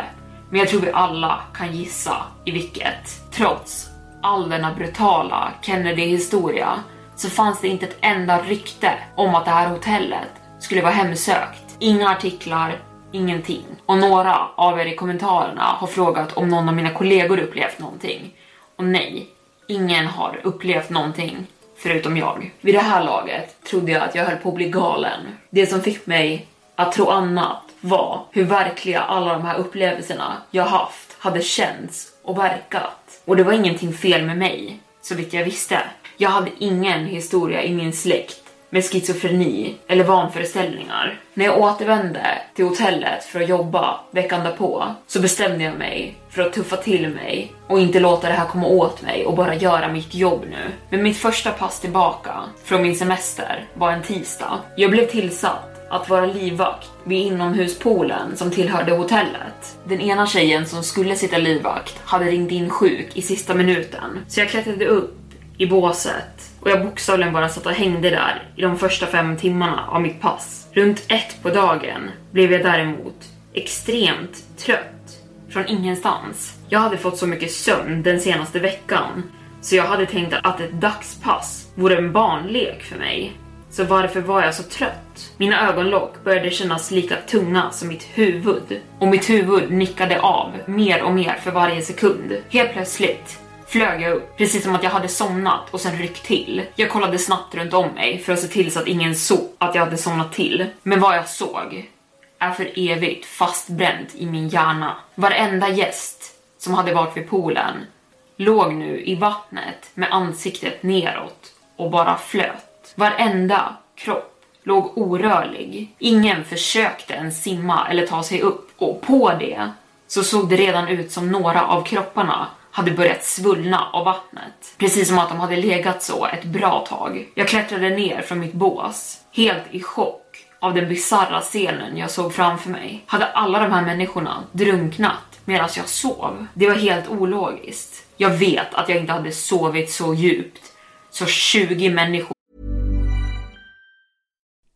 men jag tror vi alla kan gissa i vilket. Trots all denna brutala Kennedy-historia så fanns det inte ett enda rykte om att det här hotellet skulle vara hemsökt. Inga artiklar, ingenting. Och några av er i kommentarerna har frågat om någon av mina kollegor upplevt någonting. Och nej, ingen har upplevt någonting förutom jag. Vid det här laget trodde jag att jag höll på att bli galen. Det som fick mig att tro annat var hur verkliga alla de här upplevelserna jag haft hade känts och verkat. Och det var ingenting fel med mig, så vitt jag visste. Jag hade ingen historia i min släkt med schizofreni eller vanföreställningar. När jag återvände till hotellet för att jobba veckan därpå så bestämde jag mig för att tuffa till mig och inte låta det här komma åt mig och bara göra mitt jobb nu. Men mitt första pass tillbaka från min semester var en tisdag. Jag blev tillsatt att vara livvakt vid inomhuspoolen som tillhörde hotellet. Den ena tjejen som skulle sitta livvakt hade ringt in sjuk i sista minuten, så jag klättrade upp i båset och jag bokstavligen bara satt och hängde där i de första fem timmarna av mitt pass. Runt ett på dagen blev jag däremot extremt trött från ingenstans. Jag hade fått så mycket sömn den senaste veckan så jag hade tänkt att ett dagspass vore en barnlek för mig. Så varför var jag så trött? Mina ögonlock började kännas lika tunga som mitt huvud och mitt huvud nickade av mer och mer för varje sekund. Helt plötsligt flög jag upp, precis som att jag hade somnat och sen ryckt till. Jag kollade snabbt runt om mig för att se till så att ingen såg att jag hade somnat till. Men vad jag såg är för evigt fastbränt i min hjärna. Varenda gäst som hade varit vid poolen låg nu i vattnet med ansiktet neråt och bara flöt. Varenda kropp låg orörlig. Ingen försökte ens simma eller ta sig upp och på det så såg det redan ut som några av kropparna hade börjat svullna av vattnet. Precis som att de hade legat så ett bra tag. Jag klättrade ner från mitt bås, helt i chock av den bizarra scenen jag såg framför mig. Hade alla de här människorna drunknat medan jag sov? Det var helt ologiskt. Jag vet att jag inte hade sovit så djupt. Så 20 människor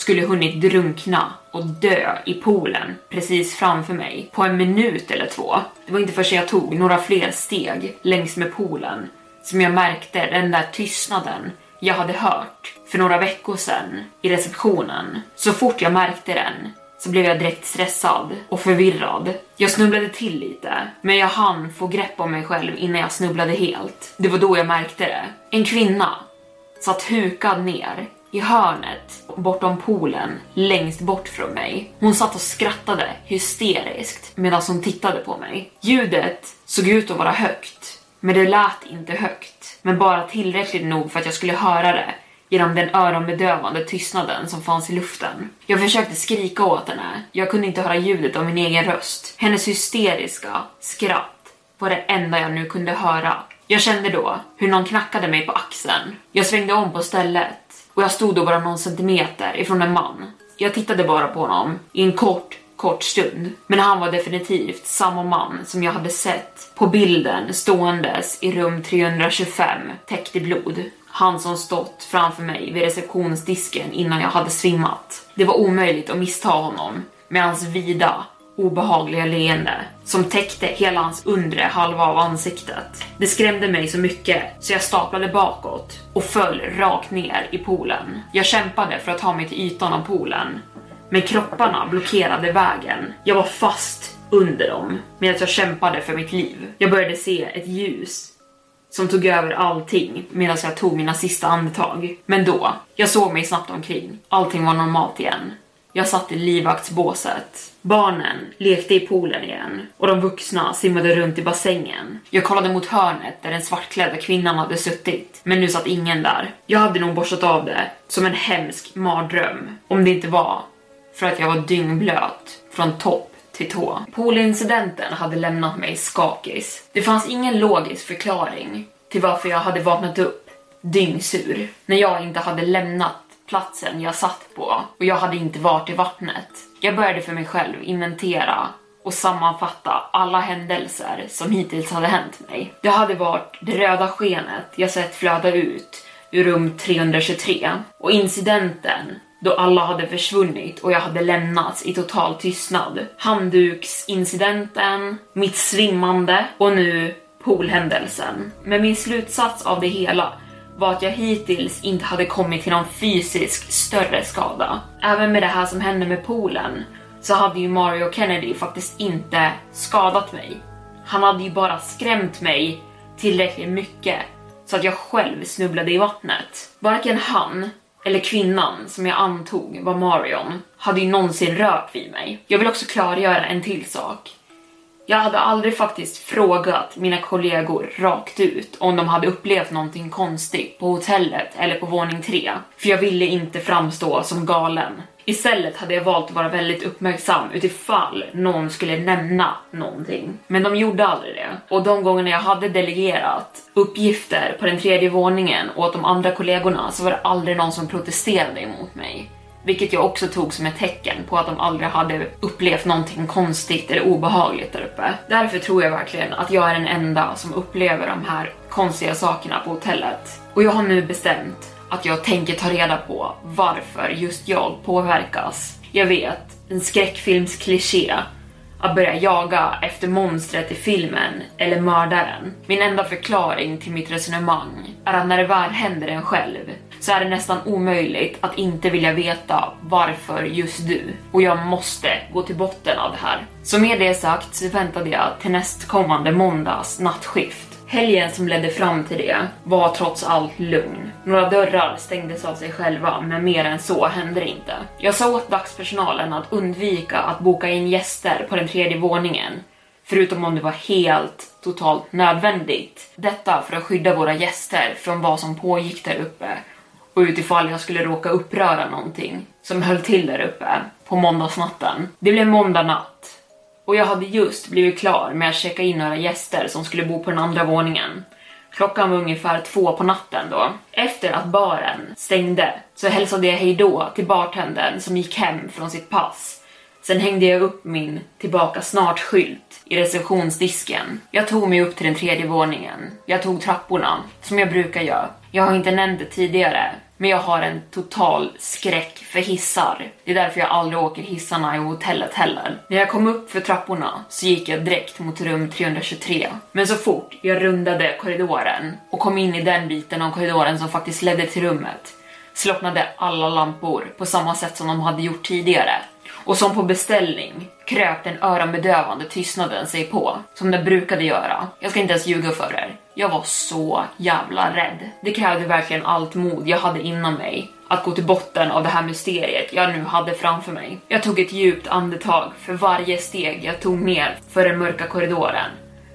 Skulle hunnit drunkna och dö i poolen precis framför mig på en minut eller två. Det var inte förrän jag tog några fler steg längs med poolen som jag märkte den där tystnaden jag hade hört för några veckor sedan i receptionen. Så fort jag märkte den så blev jag direkt stressad och förvirrad. Jag snubblade till lite, men jag hann få grepp om mig själv innan jag snubblade helt. Det var då jag märkte det. En kvinna satt hukad ner i hörnet bortom poolen längst bort från mig. Hon satt och skrattade hysteriskt medan hon tittade på mig. Ljudet såg ut att vara högt, men det lät inte högt. Men bara tillräckligt nog för att jag skulle höra det genom den öronbedövande tystnaden som fanns i luften. Jag försökte skrika åt henne. Jag kunde inte höra ljudet av min egen röst. Hennes hysteriska skratt var det enda jag nu kunde höra. Jag kände då hur någon knackade mig på axeln. Jag svängde om på stället och jag stod då bara någon centimeter ifrån en man. Jag tittade bara på honom i en kort, kort stund. Men han var definitivt samma man som jag hade sett på bilden ståendes i rum 325 täckt i blod. Han som stått framför mig vid receptionsdisken innan jag hade svimmat. Det var omöjligt att missta honom med hans vida, obehagliga leende som täckte hela hans undre halva av ansiktet. Det skrämde mig så mycket så jag staplade bakåt och föll rakt ner i poolen. Jag kämpade för att ta mig till ytan av poolen, men kropparna blockerade vägen. Jag var fast under dem medan jag kämpade för mitt liv. Jag började se ett ljus som tog över allting medan jag tog mina sista andetag. Men då, jag såg mig snabbt omkring. Allting var normalt igen. Jag satt i livvaktsbåset. Barnen lekte i poolen igen och de vuxna simmade runt i bassängen. Jag kollade mot hörnet där den svartklädda kvinnan hade suttit, men nu satt ingen där. Jag hade nog borstat av det som en hemsk mardröm, om det inte var för att jag var dyngblöt från topp till tå. Poolincidenten hade lämnat mig skakis. Det fanns ingen logisk förklaring till varför jag hade vaknat upp dyngsur när jag inte hade lämnat platsen jag satt på och jag hade inte varit i vattnet. Jag började för mig själv inventera och sammanfatta alla händelser som hittills hade hänt mig. Det hade varit det röda skenet jag sett flöda ut ur rum 323 och incidenten då alla hade försvunnit och jag hade lämnats i total tystnad. Handduksincidenten, mitt svimmande och nu poolhändelsen. Men min slutsats av det hela var att jag hittills inte hade kommit till någon fysisk större skada. Även med det här som hände med poolen så hade ju Mario Kennedy faktiskt inte skadat mig. Han hade ju bara skrämt mig tillräckligt mycket så att jag själv snubblade i vattnet. Varken han eller kvinnan som jag antog var Marion hade ju någonsin rört vid mig. Jag vill också klargöra en till sak. Jag hade aldrig faktiskt frågat mina kollegor rakt ut om de hade upplevt någonting konstigt på hotellet eller på våning 3, för jag ville inte framstå som galen. Istället hade jag valt att vara väldigt uppmärksam utifall någon skulle nämna någonting. Men de gjorde aldrig det. Och de gångerna jag hade delegerat uppgifter på den tredje våningen åt de andra kollegorna så var det aldrig någon som protesterade emot mig. Vilket jag också tog som ett tecken på att de aldrig hade upplevt någonting konstigt eller obehagligt där uppe. Därför tror jag verkligen att jag är den enda som upplever de här konstiga sakerna på hotellet. Och jag har nu bestämt att jag tänker ta reda på varför just jag påverkas. Jag vet, en skräckfilms kliché att börja jaga efter monstret i filmen eller mördaren. Min enda förklaring till mitt resonemang är att när det väl händer en själv så är det nästan omöjligt att inte vilja veta varför just du. Och jag måste gå till botten av det här. Så med det sagt så väntade jag till nästkommande måndags nattskift. Helgen som ledde fram till det var trots allt lugn. Några dörrar stängdes av sig själva, men mer än så hände det inte. Jag sa åt dagspersonalen att undvika att boka in gäster på den tredje våningen, förutom om det var helt totalt nödvändigt. Detta för att skydda våra gäster från vad som pågick där uppe och utifall jag skulle råka uppröra någonting som höll till där uppe på måndagsnatten. Det blev måndag natt och jag hade just blivit klar med att checka in några gäster som skulle bo på den andra våningen. Klockan var ungefär två på natten då. Efter att baren stängde så hälsade jag hejdå till bartendern som gick hem från sitt pass. Sen hängde jag upp min tillbaka snart-skylt i receptionsdisken. Jag tog mig upp till den tredje våningen. Jag tog trapporna, som jag brukar göra. Jag har inte nämnt det tidigare, men jag har en total skräck för hissar. Det är därför jag aldrig åker hissarna i hotellet heller. När jag kom upp för trapporna så gick jag direkt mot rum 323. Men så fort jag rundade korridoren och kom in i den biten av korridoren som faktiskt ledde till rummet slocknade alla lampor på samma sätt som de hade gjort tidigare. Och som på beställning kröp den öronbedövande tystnaden sig på, som den brukade göra. Jag ska inte ens ljuga för er. Jag var så jävla rädd. Det krävde verkligen allt mod jag hade inom mig att gå till botten av det här mysteriet jag nu hade framför mig. Jag tog ett djupt andetag för varje steg jag tog ner för den mörka korridoren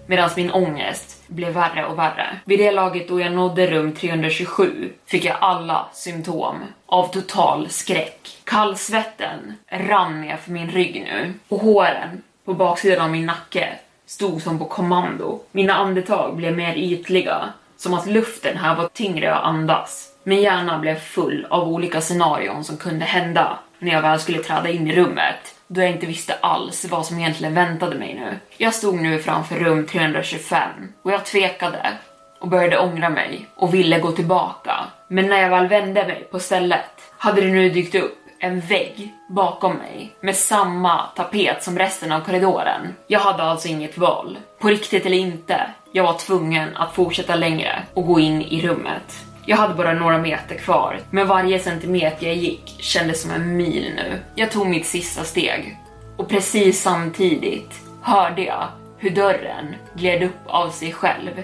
medan min ångest blev värre och värre. Vid det laget då jag nådde rum 327 fick jag alla symptom av total skräck. Kallsvetten rann ner för min rygg nu och håren på baksidan av min nacke stod som på kommando. Mina andetag blev mer ytliga, som att luften här var tyngre att andas. Min hjärna blev full av olika scenarion som kunde hända när jag väl skulle träda in i rummet då jag inte visste alls vad som egentligen väntade mig nu. Jag stod nu framför rum 325 och jag tvekade och började ångra mig och ville gå tillbaka. Men när jag väl vände mig på stället hade det nu dykt upp en vägg bakom mig med samma tapet som resten av korridoren. Jag hade alltså inget val. På riktigt eller inte, jag var tvungen att fortsätta längre och gå in i rummet. Jag hade bara några meter kvar, men varje centimeter jag gick kändes som en mil nu. Jag tog mitt sista steg och precis samtidigt hörde jag hur dörren gled upp av sig själv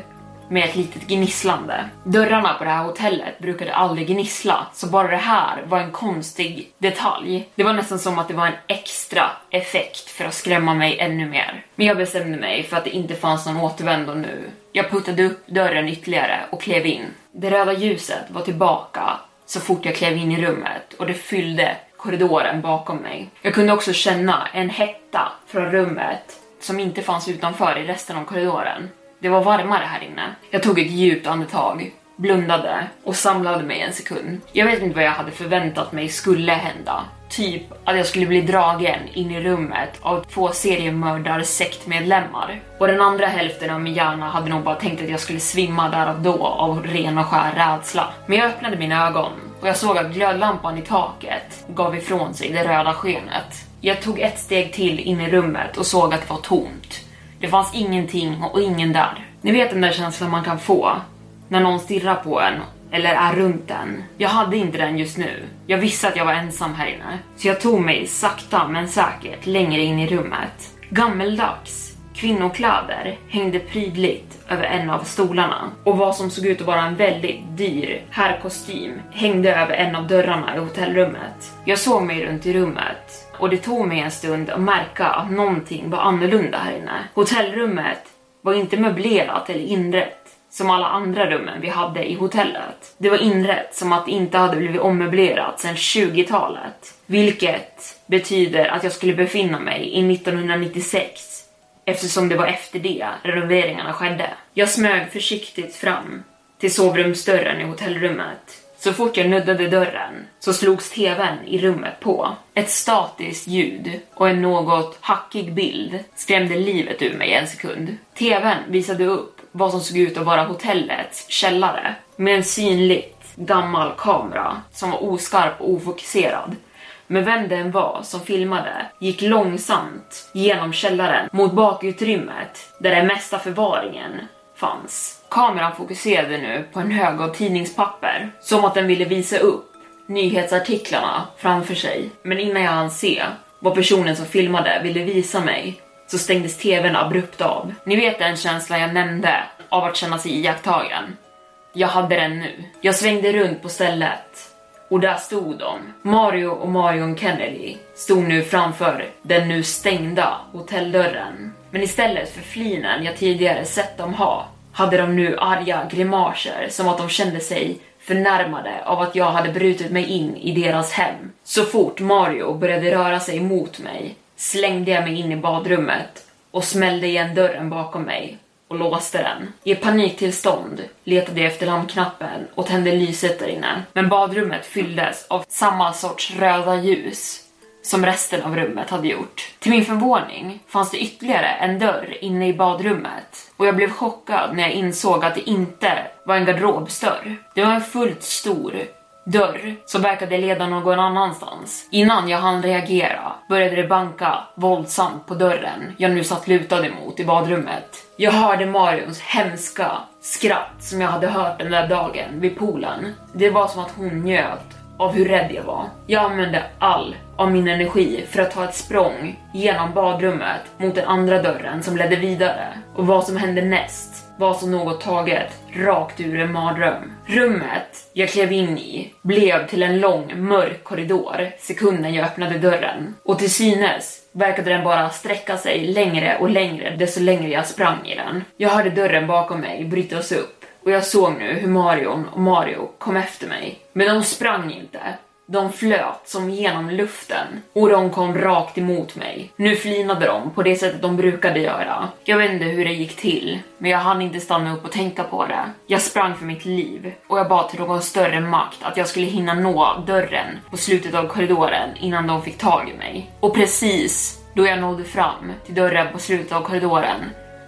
med ett litet gnisslande. Dörrarna på det här hotellet brukade aldrig gnissla, så bara det här var en konstig detalj. Det var nästan som att det var en extra effekt för att skrämma mig ännu mer. Men jag bestämde mig för att det inte fanns någon återvändo nu. Jag puttade upp dörren ytterligare och klev in. Det röda ljuset var tillbaka så fort jag klev in i rummet och det fyllde korridoren bakom mig. Jag kunde också känna en hetta från rummet som inte fanns utanför i resten av korridoren. Det var varmare här inne. Jag tog ett djupt andetag, blundade och samlade mig en sekund. Jag vet inte vad jag hade förväntat mig skulle hända. Typ att jag skulle bli dragen in i rummet av två seriemördarsektmedlemmar. Och den andra hälften av min hjärna hade nog bara tänkt att jag skulle svimma där och då av ren och skär rädsla. Men jag öppnade mina ögon och jag såg att glödlampan i taket gav ifrån sig det röda skenet. Jag tog ett steg till in i rummet och såg att det var tomt. Det fanns ingenting och ingen där. Ni vet den där känslan man kan få när någon stirrar på en eller är runt en. Jag hade inte den just nu. Jag visste att jag var ensam här inne. Så jag tog mig sakta men säkert längre in i rummet. Gammeldags kvinnokläder hängde prydligt över en av stolarna och vad som såg ut att vara en väldigt dyr herrkostym hängde över en av dörrarna i hotellrummet. Jag såg mig runt i rummet och det tog mig en stund att märka att någonting var annorlunda här inne. Hotellrummet var inte möblerat eller inrett som alla andra rummen vi hade i hotellet. Det var inrett som att det inte hade blivit ommöblerat sedan 20-talet. Vilket betyder att jag skulle befinna mig i 1996 eftersom det var efter det renoveringarna skedde. Jag smög försiktigt fram till sovrumsdörren i hotellrummet. Så fort jag nuddade dörren så slogs tvn i rummet på. Ett statiskt ljud och en något hackig bild skrämde livet ur mig en sekund. TVn visade upp vad som såg ut att vara hotellets källare med en synligt gammal kamera som var oskarp och ofokuserad. Men vem den var som filmade gick långsamt genom källaren mot bakutrymmet där den mesta förvaringen fanns. Kameran fokuserade nu på en hög av tidningspapper, som att den ville visa upp nyhetsartiklarna framför sig. Men innan jag hann se vad personen som filmade ville visa mig så stängdes tvn abrupt av. Ni vet den känslan jag nämnde av att känna sig iakttagen. Jag hade den nu. Jag svängde runt på stället och där stod de. Mario och Marion Kennedy stod nu framför den nu stängda hotelldörren. Men istället för flinen jag tidigare sett dem ha hade de nu arga grimaser som att de kände sig förnärmade av att jag hade brutit mig in i deras hem. Så fort Mario började röra sig mot mig slängde jag mig in i badrummet och smällde igen dörren bakom mig och låste den. I paniktillstånd letade jag efter lampknappen och tände lyset där inne. Men badrummet fylldes av samma sorts röda ljus som resten av rummet hade gjort. Till min förvåning fanns det ytterligare en dörr inne i badrummet och jag blev chockad när jag insåg att det inte var en garderobsdörr. Det var en fullt stor dörr som verkade leda någon annanstans. Innan jag hann reagera började det banka våldsamt på dörren jag nu satt lutad emot i badrummet. Jag hörde Marions hemska skratt som jag hade hört den där dagen vid poolen. Det var som att hon njöt av hur rädd jag var. Jag använde all av min energi för att ta ett språng genom badrummet mot den andra dörren som ledde vidare. Och vad som hände näst var som något taget rakt ur en mardröm. Rummet jag klev in i blev till en lång mörk korridor sekunden jag öppnade dörren och till synes verkade den bara sträcka sig längre och längre desto längre jag sprang i den. Jag hörde dörren bakom mig brytas upp och jag såg nu hur Marion och Mario kom efter mig. Men de sprang inte. De flöt som genom luften och de kom rakt emot mig. Nu flinade de på det sättet de brukade göra. Jag vet inte hur det gick till, men jag hann inte stanna upp och tänka på det. Jag sprang för mitt liv och jag bad till någon större makt att jag skulle hinna nå dörren på slutet av korridoren innan de fick tag i mig. Och precis då jag nådde fram till dörren på slutet av korridoren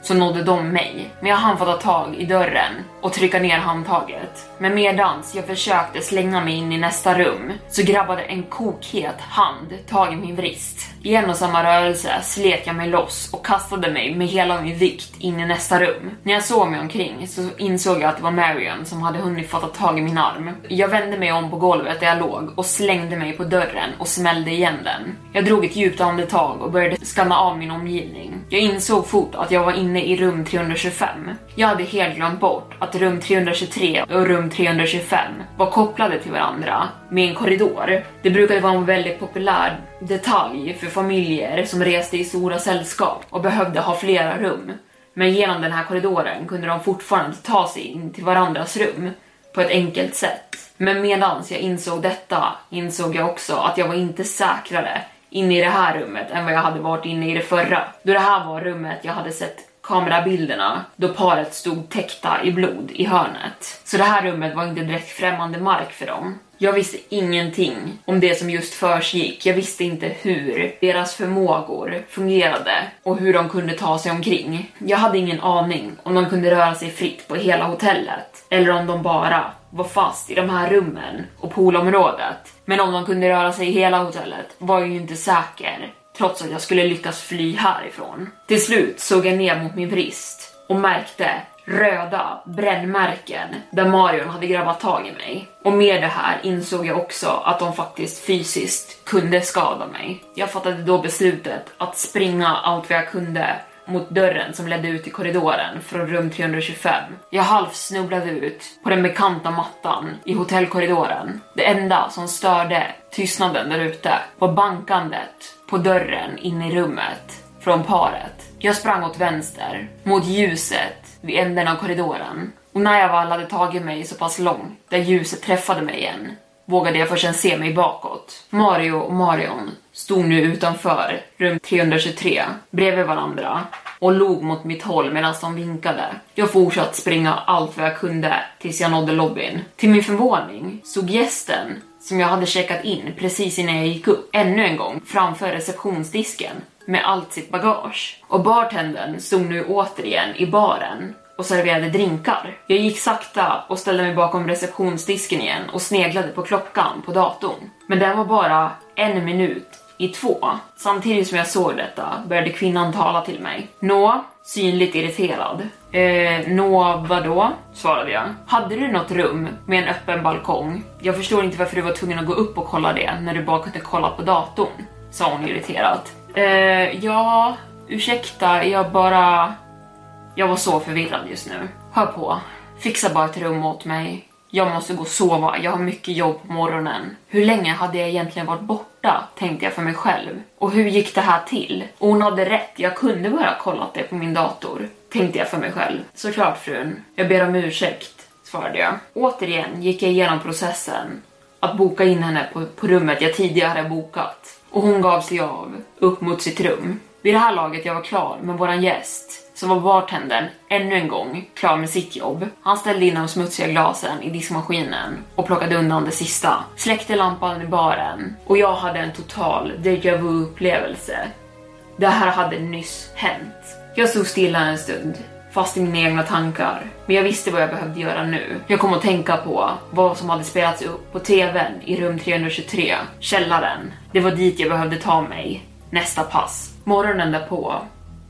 så nådde de mig, men jag hann fatta tag i dörren och trycka ner handtaget. Men medans jag försökte slänga mig in i nästa rum så grabbade en kokhet hand tag i min vrist. I en och samma rörelse slet jag mig loss och kastade mig med hela min vikt in i nästa rum. När jag såg mig omkring så insåg jag att det var Marion som hade hunnit fatta tag i min arm. Jag vände mig om på golvet där jag låg och slängde mig på dörren och smällde igen den. Jag drog ett djupt andetag och började skanna av min omgivning. Jag insåg fort att jag var inne inne i rum 325. Jag hade helt glömt bort att rum 323 och rum 325 var kopplade till varandra med en korridor. Det brukade vara en väldigt populär detalj för familjer som reste i stora sällskap och behövde ha flera rum. Men genom den här korridoren kunde de fortfarande ta sig in till varandras rum på ett enkelt sätt. Men medans jag insåg detta insåg jag också att jag var inte säkrare inne i det här rummet än vad jag hade varit inne i det förra. Då det här var rummet jag hade sett kamerabilderna då paret stod täckta i blod i hörnet. Så det här rummet var inte direkt främmande mark för dem. Jag visste ingenting om det som just försiggick. Jag visste inte hur deras förmågor fungerade och hur de kunde ta sig omkring. Jag hade ingen aning om de kunde röra sig fritt på hela hotellet eller om de bara var fast i de här rummen och poolområdet. Men om de kunde röra sig i hela hotellet var jag ju inte säker trots att jag skulle lyckas fly härifrån. Till slut såg jag ner mot min vrist och märkte röda brännmärken där Marion hade grabbat tag i mig. Och med det här insåg jag också att de faktiskt fysiskt kunde skada mig. Jag fattade då beslutet att springa allt vad jag kunde mot dörren som ledde ut i korridoren från rum 325. Jag halvsnubblade ut på den bekanta mattan i hotellkorridoren. Det enda som störde tystnaden där ute var bankandet på dörren in i rummet från paret. Jag sprang åt vänster, mot ljuset vid änden av korridoren. Och när jag väl hade tagit mig så pass långt, där ljuset träffade mig igen, vågade jag först se mig bakåt. Mario och Marion stod nu utanför rum 323 bredvid varandra och log mot mitt håll medan de vinkade. Jag fortsatte springa allt vad jag kunde tills jag nådde lobbyn. Till min förvåning såg gästen som jag hade checkat in precis innan jag gick upp ännu en gång framför receptionsdisken med allt sitt bagage. Och bartendern stod nu återigen i baren och serverade drinkar. Jag gick sakta och ställde mig bakom receptionsdisken igen och sneglade på klockan på datorn. Men den var bara en minut i två. Samtidigt som jag såg detta började kvinnan tala till mig. Nå, synligt irriterad. Eh, nå vadå? svarade jag. Hade du något rum med en öppen balkong? Jag förstår inte varför du var tvungen att gå upp och kolla det när du bara kunde kolla på datorn, sa hon irriterat. Eh, ja, ursäkta, jag bara... Jag var så förvirrad just nu. Hör på, fixa bara ett rum åt mig. Jag måste gå och sova, jag har mycket jobb på morgonen. Hur länge hade jag egentligen varit borta? Tänkte jag för mig själv. Och hur gick det här till? Och hon hade rätt, jag kunde bara ha kollat det på min dator. Tänkte jag för mig själv. Såklart frun, jag ber om ursäkt, svarade jag. Återigen gick jag igenom processen att boka in henne på, på rummet jag tidigare hade bokat. Och hon gav sig av upp mot sitt rum. Vid det här laget jag var klar med våran gäst så var bartendern ännu en gång klar med sitt jobb. Han ställde in de smutsiga glasen i diskmaskinen och plockade undan det sista. Släckte lampan i baren och jag hade en total déjà vu upplevelse. Det här hade nyss hänt. Jag stod stilla en stund, fast i mina egna tankar. Men jag visste vad jag behövde göra nu. Jag kom att tänka på vad som hade spelats upp på TVn i rum 323, källaren. Det var dit jag behövde ta mig. Nästa pass. Morgonen därpå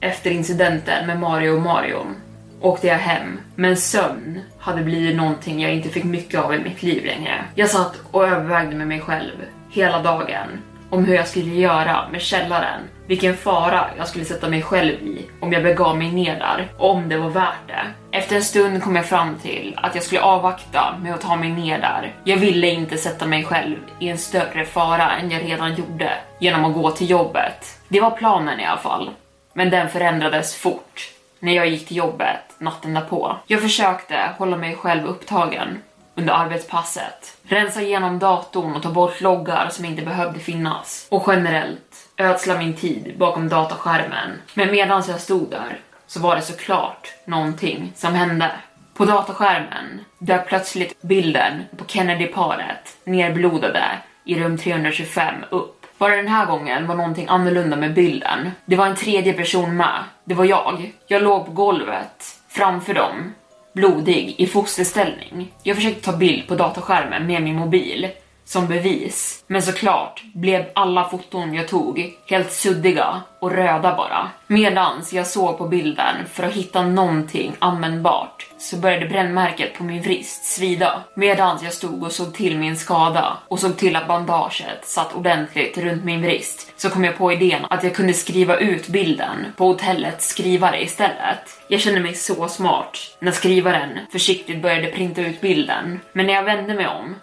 efter incidenten med Mario och Marion åkte jag hem, men sömn hade blivit någonting jag inte fick mycket av i mitt liv längre. Jag satt och övervägde med mig själv hela dagen om hur jag skulle göra med källaren, vilken fara jag skulle sätta mig själv i om jag begav mig ner där och om det var värt det. Efter en stund kom jag fram till att jag skulle avvakta med att ta mig ner där. Jag ville inte sätta mig själv i en större fara än jag redan gjorde genom att gå till jobbet. Det var planen i alla fall. Men den förändrades fort när jag gick till jobbet natten därpå. Jag försökte hålla mig själv upptagen under arbetspasset. Rensa igenom datorn och ta bort loggar som inte behövde finnas. Och generellt ödsla min tid bakom dataskärmen. Men medan jag stod där så var det såklart någonting som hände. På dataskärmen dök plötsligt bilden på Kennedy-paret nerblodade i rum 325 upp. Bara den här gången var någonting annorlunda med bilden. Det var en tredje person med. Det var jag. Jag låg på golvet framför dem, blodig i fosterställning. Jag försökte ta bild på dataskärmen med min mobil som bevis. Men såklart blev alla foton jag tog helt suddiga och röda bara. Medans jag såg på bilden för att hitta någonting användbart så började brännmärket på min vrist svida. Medans jag stod och såg till min skada och såg till att bandaget satt ordentligt runt min vrist så kom jag på idén att jag kunde skriva ut bilden på hotellets skrivare istället. Jag kände mig så smart när skrivaren försiktigt började printa ut bilden. Men när jag vände mig om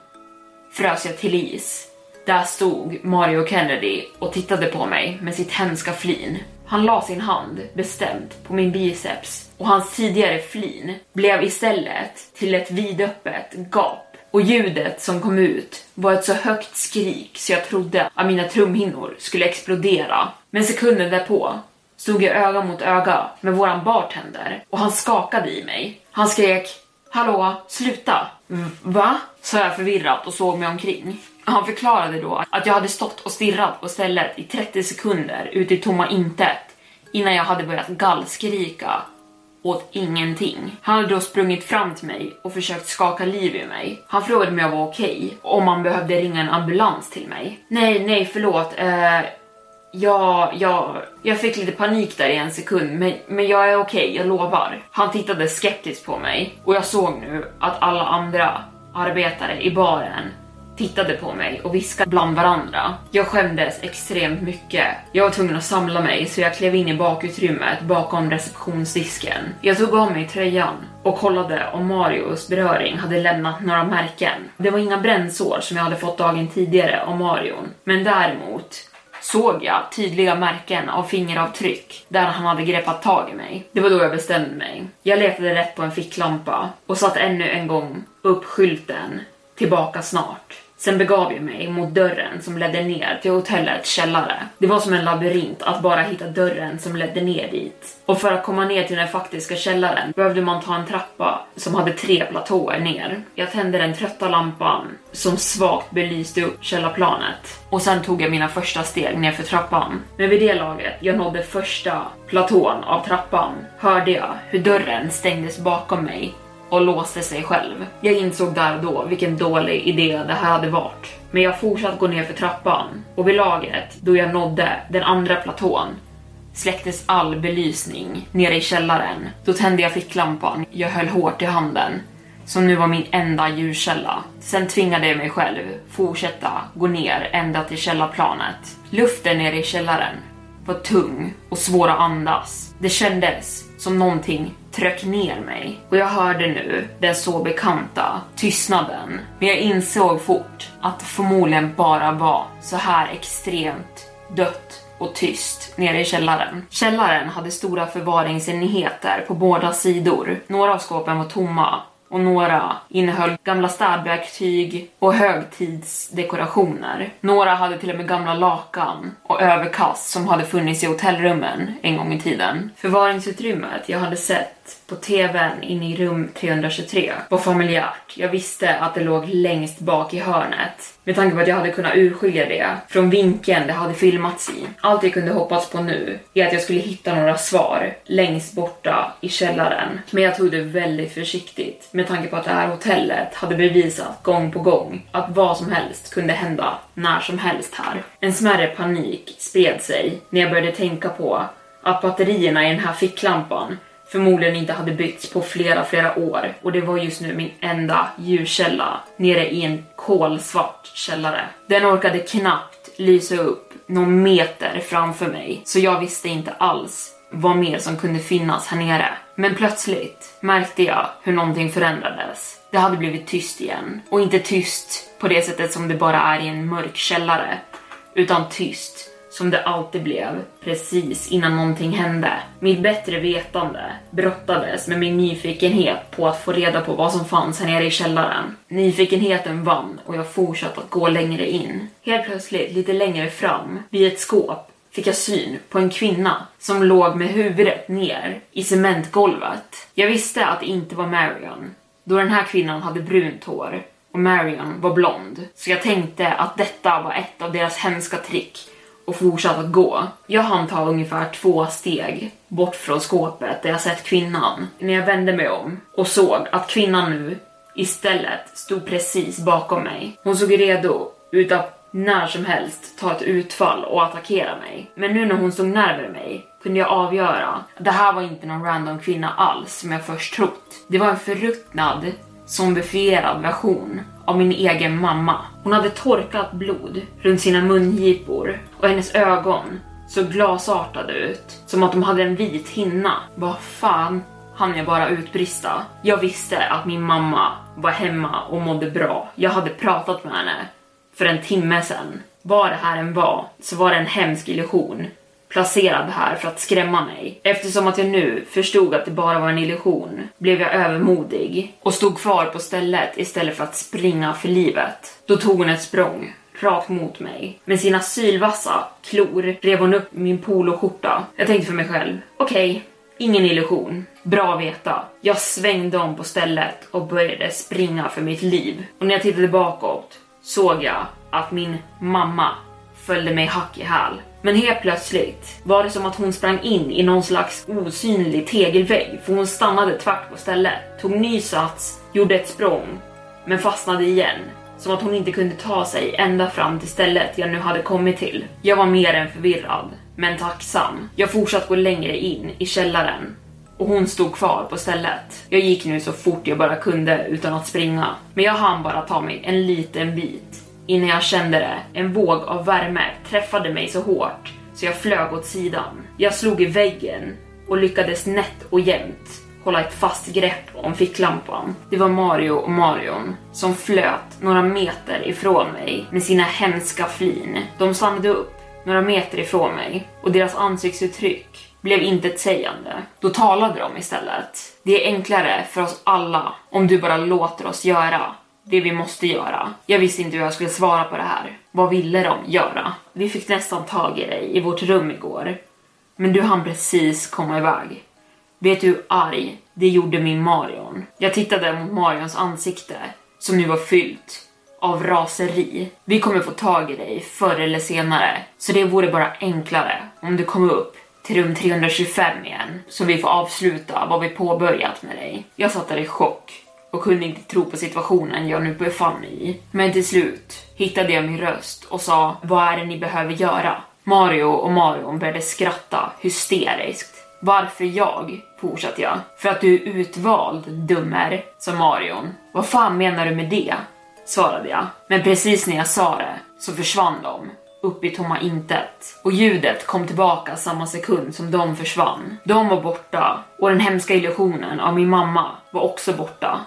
frös jag till is. Där stod Mario Kennedy och tittade på mig med sitt hemska flin. Han la sin hand bestämt på min biceps och hans tidigare flin blev istället till ett vidöppet gap och ljudet som kom ut var ett så högt skrik så jag trodde att mina trumhinnor skulle explodera. Men sekunden därpå stod jag öga mot öga med våran bartender och han skakade i mig. Han skrek Hallå, sluta! Va? sa jag förvirrat och såg mig omkring. Han förklarade då att jag hade stått och stirrat på stället i 30 sekunder ute i tomma intet innan jag hade börjat gallskrika åt ingenting. Han hade då sprungit fram till mig och försökt skaka liv i mig. Han frågade om jag var okej okay, och om han behövde ringa en ambulans till mig. Nej, nej, förlåt. Eh, Ja, jag, jag fick lite panik där i en sekund, men, men jag är okej, okay, jag lovar. Han tittade skeptiskt på mig och jag såg nu att alla andra arbetare i baren tittade på mig och viskade bland varandra. Jag skämdes extremt mycket. Jag var tvungen att samla mig så jag klev in i bakutrymmet bakom receptionsdisken. Jag tog av mig tröjan och kollade om Marios beröring hade lämnat några märken. Det var inga brännsår som jag hade fått dagen tidigare av Marion, men däremot såg jag tydliga märken av fingeravtryck där han hade greppat tag i mig. Det var då jag bestämde mig. Jag letade rätt på en ficklampa och satte ännu en gång upp skylten “Tillbaka snart”. Sen begav jag mig mot dörren som ledde ner till hotellets källare. Det var som en labyrint att bara hitta dörren som ledde ner dit. Och för att komma ner till den faktiska källaren behövde man ta en trappa som hade tre platåer ner. Jag tände den trötta lampan som svagt belyste upp källarplanet. Och sen tog jag mina första steg ner för trappan. Men vid det laget jag nådde första platån av trappan hörde jag hur dörren stängdes bakom mig och låste sig själv. Jag insåg där och då vilken dålig idé det här hade varit. Men jag fortsatte gå ner för trappan och vid lagret, då jag nådde den andra platån släcktes all belysning nere i källaren. Då tände jag ficklampan jag höll hårt i handen som nu var min enda ljuskälla. Sen tvingade jag mig själv fortsätta gå ner ända till källarplanet. Luften nere i källaren var tung och svår att andas. Det kändes som någonting tryck ner mig och jag hörde nu den så bekanta tystnaden. Men jag insåg fort att det förmodligen bara var så här extremt dött och tyst nere i källaren. Källaren hade stora förvaringsenheter på båda sidor. Några av skåpen var tomma och några innehöll gamla städverktyg och högtidsdekorationer. Några hade till och med gamla lakan och överkast som hade funnits i hotellrummen en gång i tiden. Förvaringsutrymmet jag hade sett på tvn inne i rum 323 var familjärt. Jag visste att det låg längst bak i hörnet. Med tanke på att jag hade kunnat urskilja det från vinkeln det hade filmats i. Allt jag kunde hoppas på nu är att jag skulle hitta några svar längst borta i källaren. Men jag tog det väldigt försiktigt med tanke på att det här hotellet hade bevisat gång på gång att vad som helst kunde hända när som helst här. En smärre panik spred sig när jag började tänka på att batterierna i den här ficklampan förmodligen inte hade bytts på flera, flera år och det var just nu min enda ljuskälla nere i en kolsvart källare. Den orkade knappt lysa upp någon meter framför mig så jag visste inte alls vad mer som kunde finnas här nere. Men plötsligt märkte jag hur någonting förändrades. Det hade blivit tyst igen och inte tyst på det sättet som det bara är i en mörk källare utan tyst som det alltid blev precis innan någonting hände. Mitt bättre vetande brottades med min nyfikenhet på att få reda på vad som fanns här nere i källaren. Nyfikenheten vann och jag fortsatte att gå längre in. Helt plötsligt, lite längre fram, vid ett skåp, fick jag syn på en kvinna som låg med huvudet ner i cementgolvet. Jag visste att det inte var Marion, då den här kvinnan hade brunt hår och Marion var blond. Så jag tänkte att detta var ett av deras hemska trick och fortsatt att gå. Jag hann ta ungefär två steg bort från skåpet där jag sett kvinnan när jag vände mig om och såg att kvinnan nu istället stod precis bakom mig. Hon såg redo ut att när som helst ta ett utfall och attackera mig. Men nu när hon stod närmare mig kunde jag avgöra att det här var inte någon random kvinna alls som jag först trott. Det var en förruttnad, zombifierad version av min egen mamma. Hon hade torkat blod runt sina mungipor och hennes ögon såg glasartade ut, som att de hade en vit hinna. Vad fan hann jag bara utbrista. Jag visste att min mamma var hemma och mådde bra. Jag hade pratat med henne för en timme sedan. Vad det här än var, så var det en hemsk illusion placerad här för att skrämma mig. Eftersom att jag nu förstod att det bara var en illusion blev jag övermodig och stod kvar på stället istället för att springa för livet. Då tog hon ett språng rakt mot mig. Med sina sylvassa klor rev hon upp min poloskjorta. Jag tänkte för mig själv, okej, okay, ingen illusion. Bra att veta. Jag svängde om på stället och började springa för mitt liv. Och när jag tittade bakåt såg jag att min mamma följde mig hack i häl. Men helt plötsligt var det som att hon sprang in i någon slags osynlig tegelvägg för hon stannade tvärt på stället, tog ny sats, gjorde ett språng, men fastnade igen. Som att hon inte kunde ta sig ända fram till stället jag nu hade kommit till. Jag var mer än förvirrad, men tacksam. Jag fortsatte gå längre in i källaren och hon stod kvar på stället. Jag gick nu så fort jag bara kunde utan att springa, men jag hann bara ta mig en liten bit innan jag kände det. En våg av värme träffade mig så hårt så jag flög åt sidan. Jag slog i väggen och lyckades nätt och jämnt hålla ett fast grepp om ficklampan. Det var Mario och Marion som flöt några meter ifrån mig med sina hemska flin. De stannade upp några meter ifrån mig och deras ansiktsuttryck blev intetsägande. Då talade de istället. Det är enklare för oss alla om du bara låter oss göra det vi måste göra. Jag visste inte hur jag skulle svara på det här. Vad ville de göra? Vi fick nästan tag i dig i vårt rum igår. Men du hann precis komma iväg. Vet du hur arg det gjorde min Marion? Jag tittade mot Marions ansikte som nu var fyllt av raseri. Vi kommer få tag i dig förr eller senare, så det vore bara enklare om du kom upp till rum 325 igen, så vi får avsluta vad vi påbörjat med dig. Jag satt där i chock och kunde inte tro på situationen jag nu befann mig i. Men till slut hittade jag min röst och sa vad är det ni behöver göra? Mario och Marion började skratta hysteriskt. Varför jag? fortsatte jag. För att du är utvald, dummer, sa Marion. Vad fan menar du med det? svarade jag. Men precis när jag sa det så försvann de upp i tomma intet och ljudet kom tillbaka samma sekund som de försvann. De var borta och den hemska illusionen av min mamma var också borta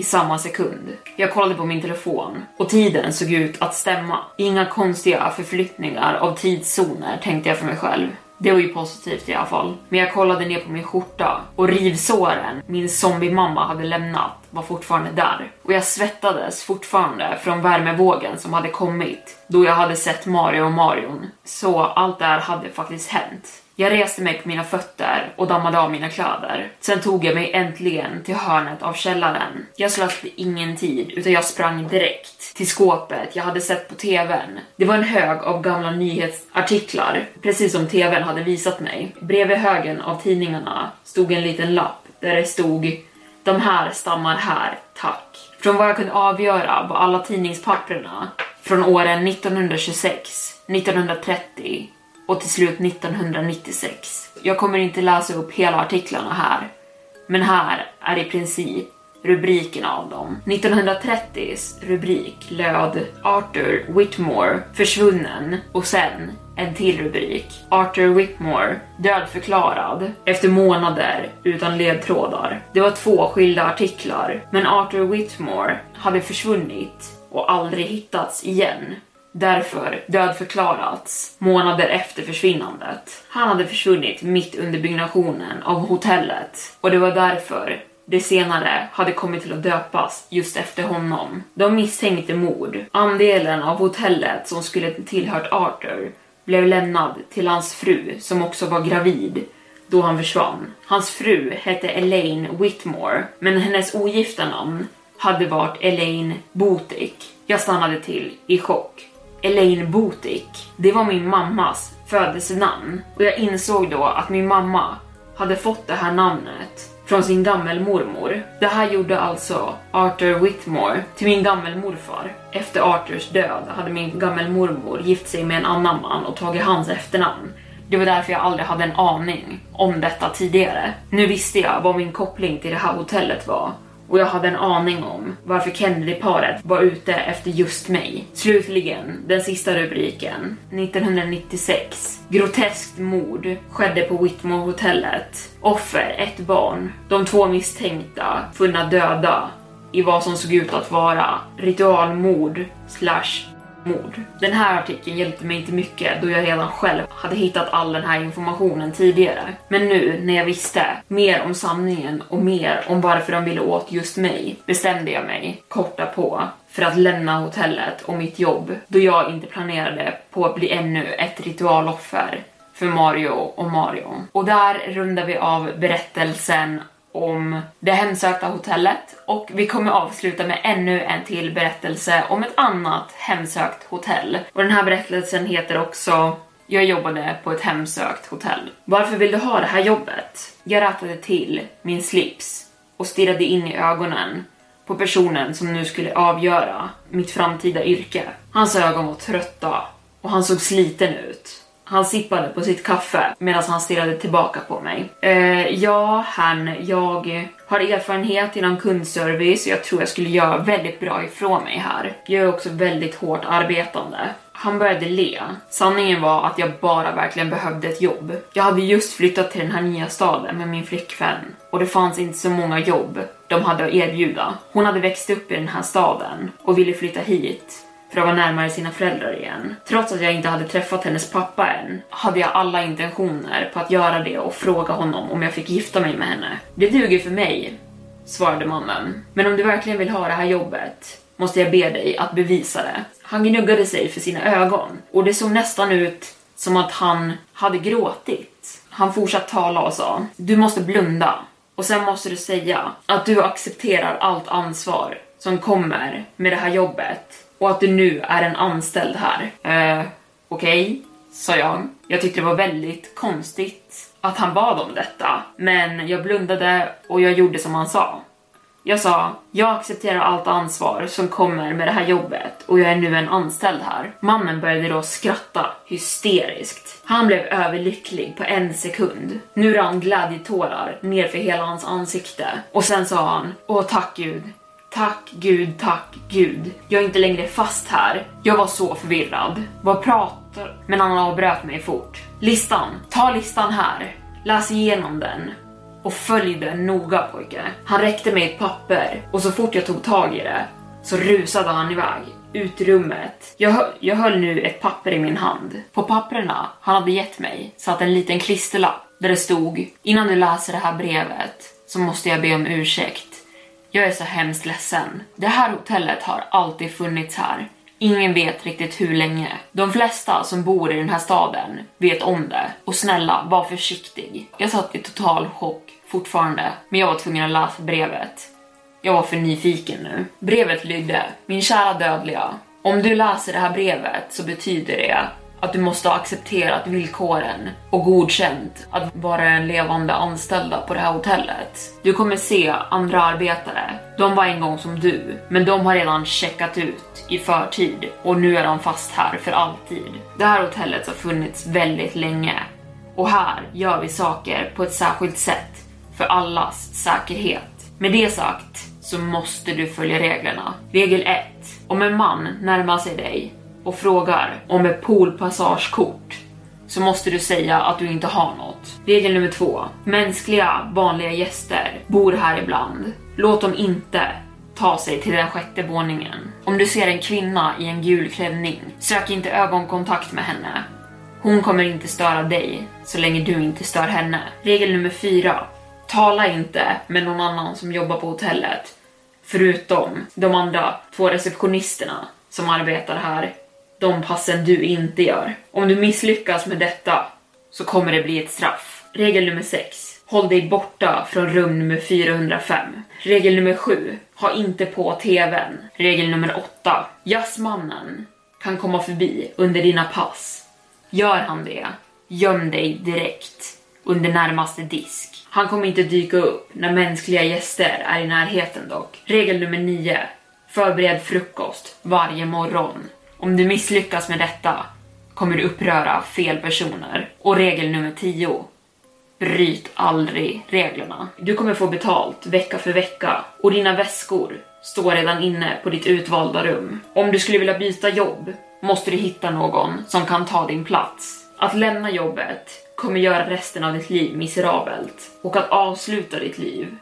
i samma sekund. Jag kollade på min telefon och tiden såg ut att stämma. Inga konstiga förflyttningar av tidszoner tänkte jag för mig själv. Det var ju positivt i alla fall. Men jag kollade ner på min skjorta och rivsåren min zombie-mamma hade lämnat var fortfarande där. Och jag svettades fortfarande från värmevågen som hade kommit då jag hade sett Mario och Marion. Så allt det här hade faktiskt hänt. Jag reste mig på mina fötter och dammade av mina kläder. Sen tog jag mig äntligen till hörnet av källaren. Jag slösade ingen tid utan jag sprang direkt till skåpet jag hade sett på tvn. Det var en hög av gamla nyhetsartiklar, precis som tvn hade visat mig. Bredvid högen av tidningarna stod en liten lapp där det stod “De här stammar här, tack”. Från vad jag kunde avgöra var alla tidningspapperna från åren 1926, 1930 och till slut 1996. Jag kommer inte läsa upp hela artiklarna här, men här är i princip rubrikerna av dem. 1930s rubrik löd Arthur Whitmore försvunnen och sen en till rubrik. Arthur Whitmore dödförklarad efter månader utan ledtrådar. Det var två skilda artiklar, men Arthur Whitmore hade försvunnit och aldrig hittats igen därför dödförklarats månader efter försvinnandet. Han hade försvunnit mitt under byggnationen av hotellet och det var därför det senare hade kommit till att döpas just efter honom. De misstänkte mord. Andelen av hotellet som skulle tillhört Arthur blev lämnad till hans fru som också var gravid då han försvann. Hans fru hette Elaine Whitmore, men hennes ogifta namn hade varit Elaine Botik. Jag stannade till i chock. Elaine Botik, det var min mammas födelsenamn och jag insåg då att min mamma hade fått det här namnet från sin gammelmormor. Det här gjorde alltså Arthur Whitmore till min gammelmorfar. Efter Arthurs död hade min gammelmormor gift sig med en annan man och tagit hans efternamn. Det var därför jag aldrig hade en aning om detta tidigare. Nu visste jag vad min koppling till det här hotellet var och jag hade en aning om varför Kennedy-paret var ute efter just mig. Slutligen, den sista rubriken. 1996. Groteskt mord skedde på Whitmore-hotellet. Offer, ett barn. De två misstänkta funna döda i vad som såg ut att vara ritualmord slash mord. Den här artikeln hjälpte mig inte mycket då jag redan själv hade hittat all den här informationen tidigare. Men nu när jag visste mer om sanningen och mer om varför de ville åt just mig bestämde jag mig korta på för att lämna hotellet och mitt jobb då jag inte planerade på att bli ännu ett ritualoffer för Mario och Marion. Och där rundar vi av berättelsen om det hemsökta hotellet och vi kommer avsluta med ännu en till berättelse om ett annat hemsökt hotell. Och den här berättelsen heter också jag jobbade på ett hemsökt hotell. Varför vill du ha det här jobbet? Jag rattade till min slips och stirrade in i ögonen på personen som nu skulle avgöra mitt framtida yrke. Hans ögon var trötta och han såg sliten ut. Han sippade på sitt kaffe medan han stirrade tillbaka på mig. Eh, ja, han, jag har erfarenhet inom kundservice och jag tror jag skulle göra väldigt bra ifrån mig här. Jag är också väldigt hårt arbetande. Han började le. Sanningen var att jag bara verkligen behövde ett jobb. Jag hade just flyttat till den här nya staden med min flickvän och det fanns inte så många jobb de hade att erbjuda. Hon hade växt upp i den här staden och ville flytta hit för att vara närmare sina föräldrar igen. Trots att jag inte hade träffat hennes pappa än hade jag alla intentioner på att göra det och fråga honom om jag fick gifta mig med henne. Det duger för mig, svarade mannen. Men om du verkligen vill ha det här jobbet måste jag be dig att bevisa det. Han gnuggade sig för sina ögon och det såg nästan ut som att han hade gråtit. Han fortsatte tala och sa, du måste blunda och sen måste du säga att du accepterar allt ansvar som kommer med det här jobbet och att du nu är en anställd här. Eh, okej, okay, sa jag. Jag tyckte det var väldigt konstigt att han bad om detta, men jag blundade och jag gjorde som han sa. Jag sa, jag accepterar allt ansvar som kommer med det här jobbet och jag är nu en anställd här. Mannen började då skratta hysteriskt. Han blev överlycklig på en sekund. Nu rann glädjetårar ner för hela hans ansikte och sen sa han, åh tack gud, Tack gud, tack gud. Jag är inte längre fast här. Jag var så förvirrad. Vad pratar... Men han avbröt mig fort. Listan. Ta listan här. Läs igenom den. Och följ den noga pojke. Han räckte mig ett papper och så fort jag tog tag i det så rusade han iväg ut i rummet. Jag, hö jag höll nu ett papper i min hand. På papperna han hade gett mig satt en liten klisterlapp där det stod Innan du läser det här brevet så måste jag be om ursäkt. Jag är så hemskt ledsen. Det här hotellet har alltid funnits här. Ingen vet riktigt hur länge. De flesta som bor i den här staden vet om det. Och snälla, var försiktig. Jag satt i total chock fortfarande, men jag var tvungen att läsa brevet. Jag var för nyfiken nu. Brevet lydde, min kära dödliga. Om du läser det här brevet så betyder det att du måste ha accepterat villkoren och godkänt att vara en levande anställda på det här hotellet. Du kommer se andra arbetare. De var en gång som du, men de har redan checkat ut i förtid och nu är de fast här för alltid. Det här hotellet har funnits väldigt länge och här gör vi saker på ett särskilt sätt för allas säkerhet. Med det sagt så måste du följa reglerna. Regel 1. Om en man närmar sig dig och frågar om ett poolpassagekort så måste du säga att du inte har något. Regel nummer två. Mänskliga, vanliga gäster bor här ibland. Låt dem inte ta sig till den sjätte våningen. Om du ser en kvinna i en gul klänning, sök inte ögonkontakt med henne. Hon kommer inte störa dig så länge du inte stör henne. Regel nummer fyra. Tala inte med någon annan som jobbar på hotellet. Förutom de andra två receptionisterna som arbetar här. De passen du inte gör. Om du misslyckas med detta så kommer det bli ett straff. Regel nummer 6. Håll dig borta från rum nummer 405. Regel nummer 7. Ha inte på TVn. Regel nummer 8. Jazzmannen kan komma förbi under dina pass. Gör han det, göm dig direkt under närmaste disk. Han kommer inte dyka upp när mänskliga gäster är i närheten dock. Regel nummer 9. Förbered frukost varje morgon. Om du misslyckas med detta kommer du uppröra fel personer. Och regel nummer 10. Bryt aldrig reglerna. Du kommer få betalt vecka för vecka och dina väskor står redan inne på ditt utvalda rum. Om du skulle vilja byta jobb måste du hitta någon som kan ta din plats. Att lämna jobbet kommer göra resten av ditt liv miserabelt och att avsluta ditt liv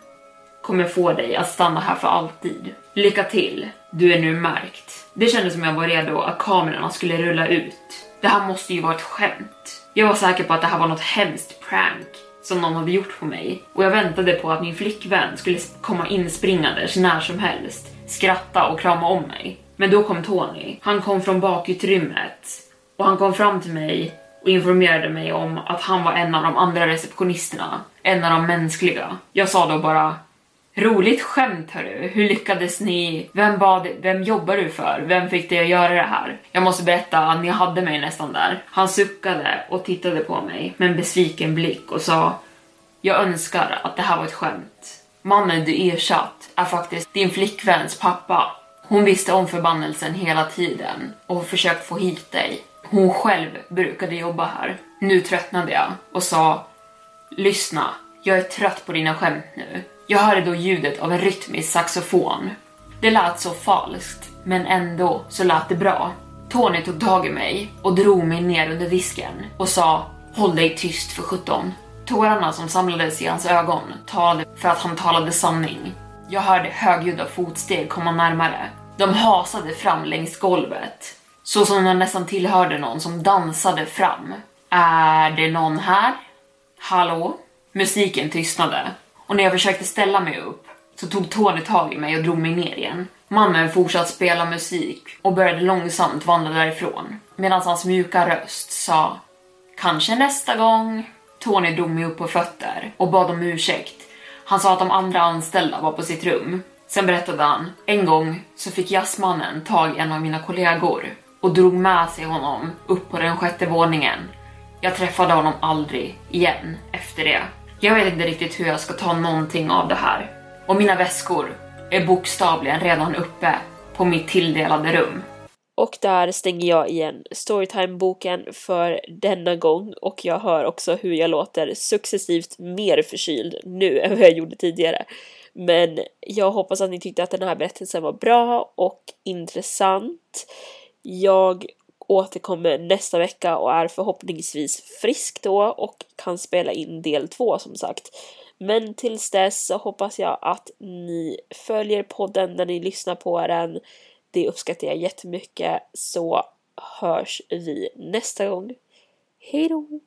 kommer få dig att stanna här för alltid. Lycka till, du är nu märkt. Det kändes som jag var redo att kamerorna skulle rulla ut. Det här måste ju vara ett skämt. Jag var säker på att det här var något hemskt prank som någon hade gjort på mig och jag väntade på att min flickvän skulle komma inspringandes när som helst, skratta och krama om mig. Men då kom Tony. Han kom från bakutrymmet och han kom fram till mig och informerade mig om att han var en av de andra receptionisterna, en av de mänskliga. Jag sa då bara Roligt skämt hörru, hur lyckades ni? Vem bad, vem jobbar du för? Vem fick dig att göra det här? Jag måste berätta ni hade mig nästan där. Han suckade och tittade på mig med en besviken blick och sa Jag önskar att det här var ett skämt. Mannen du ersatt är faktiskt din flickväns pappa. Hon visste om förbannelsen hela tiden och försökt få hit dig. Hon själv brukade jobba här. Nu tröttnade jag och sa Lyssna, jag är trött på dina skämt nu. Jag hörde då ljudet av en rytmisk saxofon. Det lät så falskt, men ändå så lät det bra. Tony tog tag i mig och drog mig ner under disken och sa Håll dig tyst för 17. Tårarna som samlades i hans ögon talade för att han talade sanning. Jag hörde högljudda fotsteg komma närmare. De hasade fram längs golvet, så som de nästan tillhörde någon som dansade fram. Är det någon här? Hallå? Musiken tystnade och när jag försökte ställa mig upp så tog Tony tag i mig och drog mig ner igen. Mannen fortsatte spela musik och började långsamt vandra därifrån medan hans mjuka röst sa Kanske nästa gång. Tony drog mig upp på fötter och bad om ursäkt. Han sa att de andra anställda var på sitt rum. Sen berättade han, en gång så fick jazzmannen tag i en av mina kollegor och drog med sig honom upp på den sjätte våningen. Jag träffade honom aldrig igen efter det. Jag vet inte riktigt hur jag ska ta någonting av det här. Och mina väskor är bokstavligen redan uppe på mitt tilldelade rum. Och där stänger jag igen Storytime-boken för denna gång och jag hör också hur jag låter successivt mer förkyld nu än vad jag gjorde tidigare. Men jag hoppas att ni tyckte att den här berättelsen var bra och intressant. Jag återkommer nästa vecka och är förhoppningsvis frisk då och kan spela in del två som sagt. Men tills dess så hoppas jag att ni följer podden när ni lyssnar på den. Det uppskattar jag jättemycket så hörs vi nästa gång. Hejdå!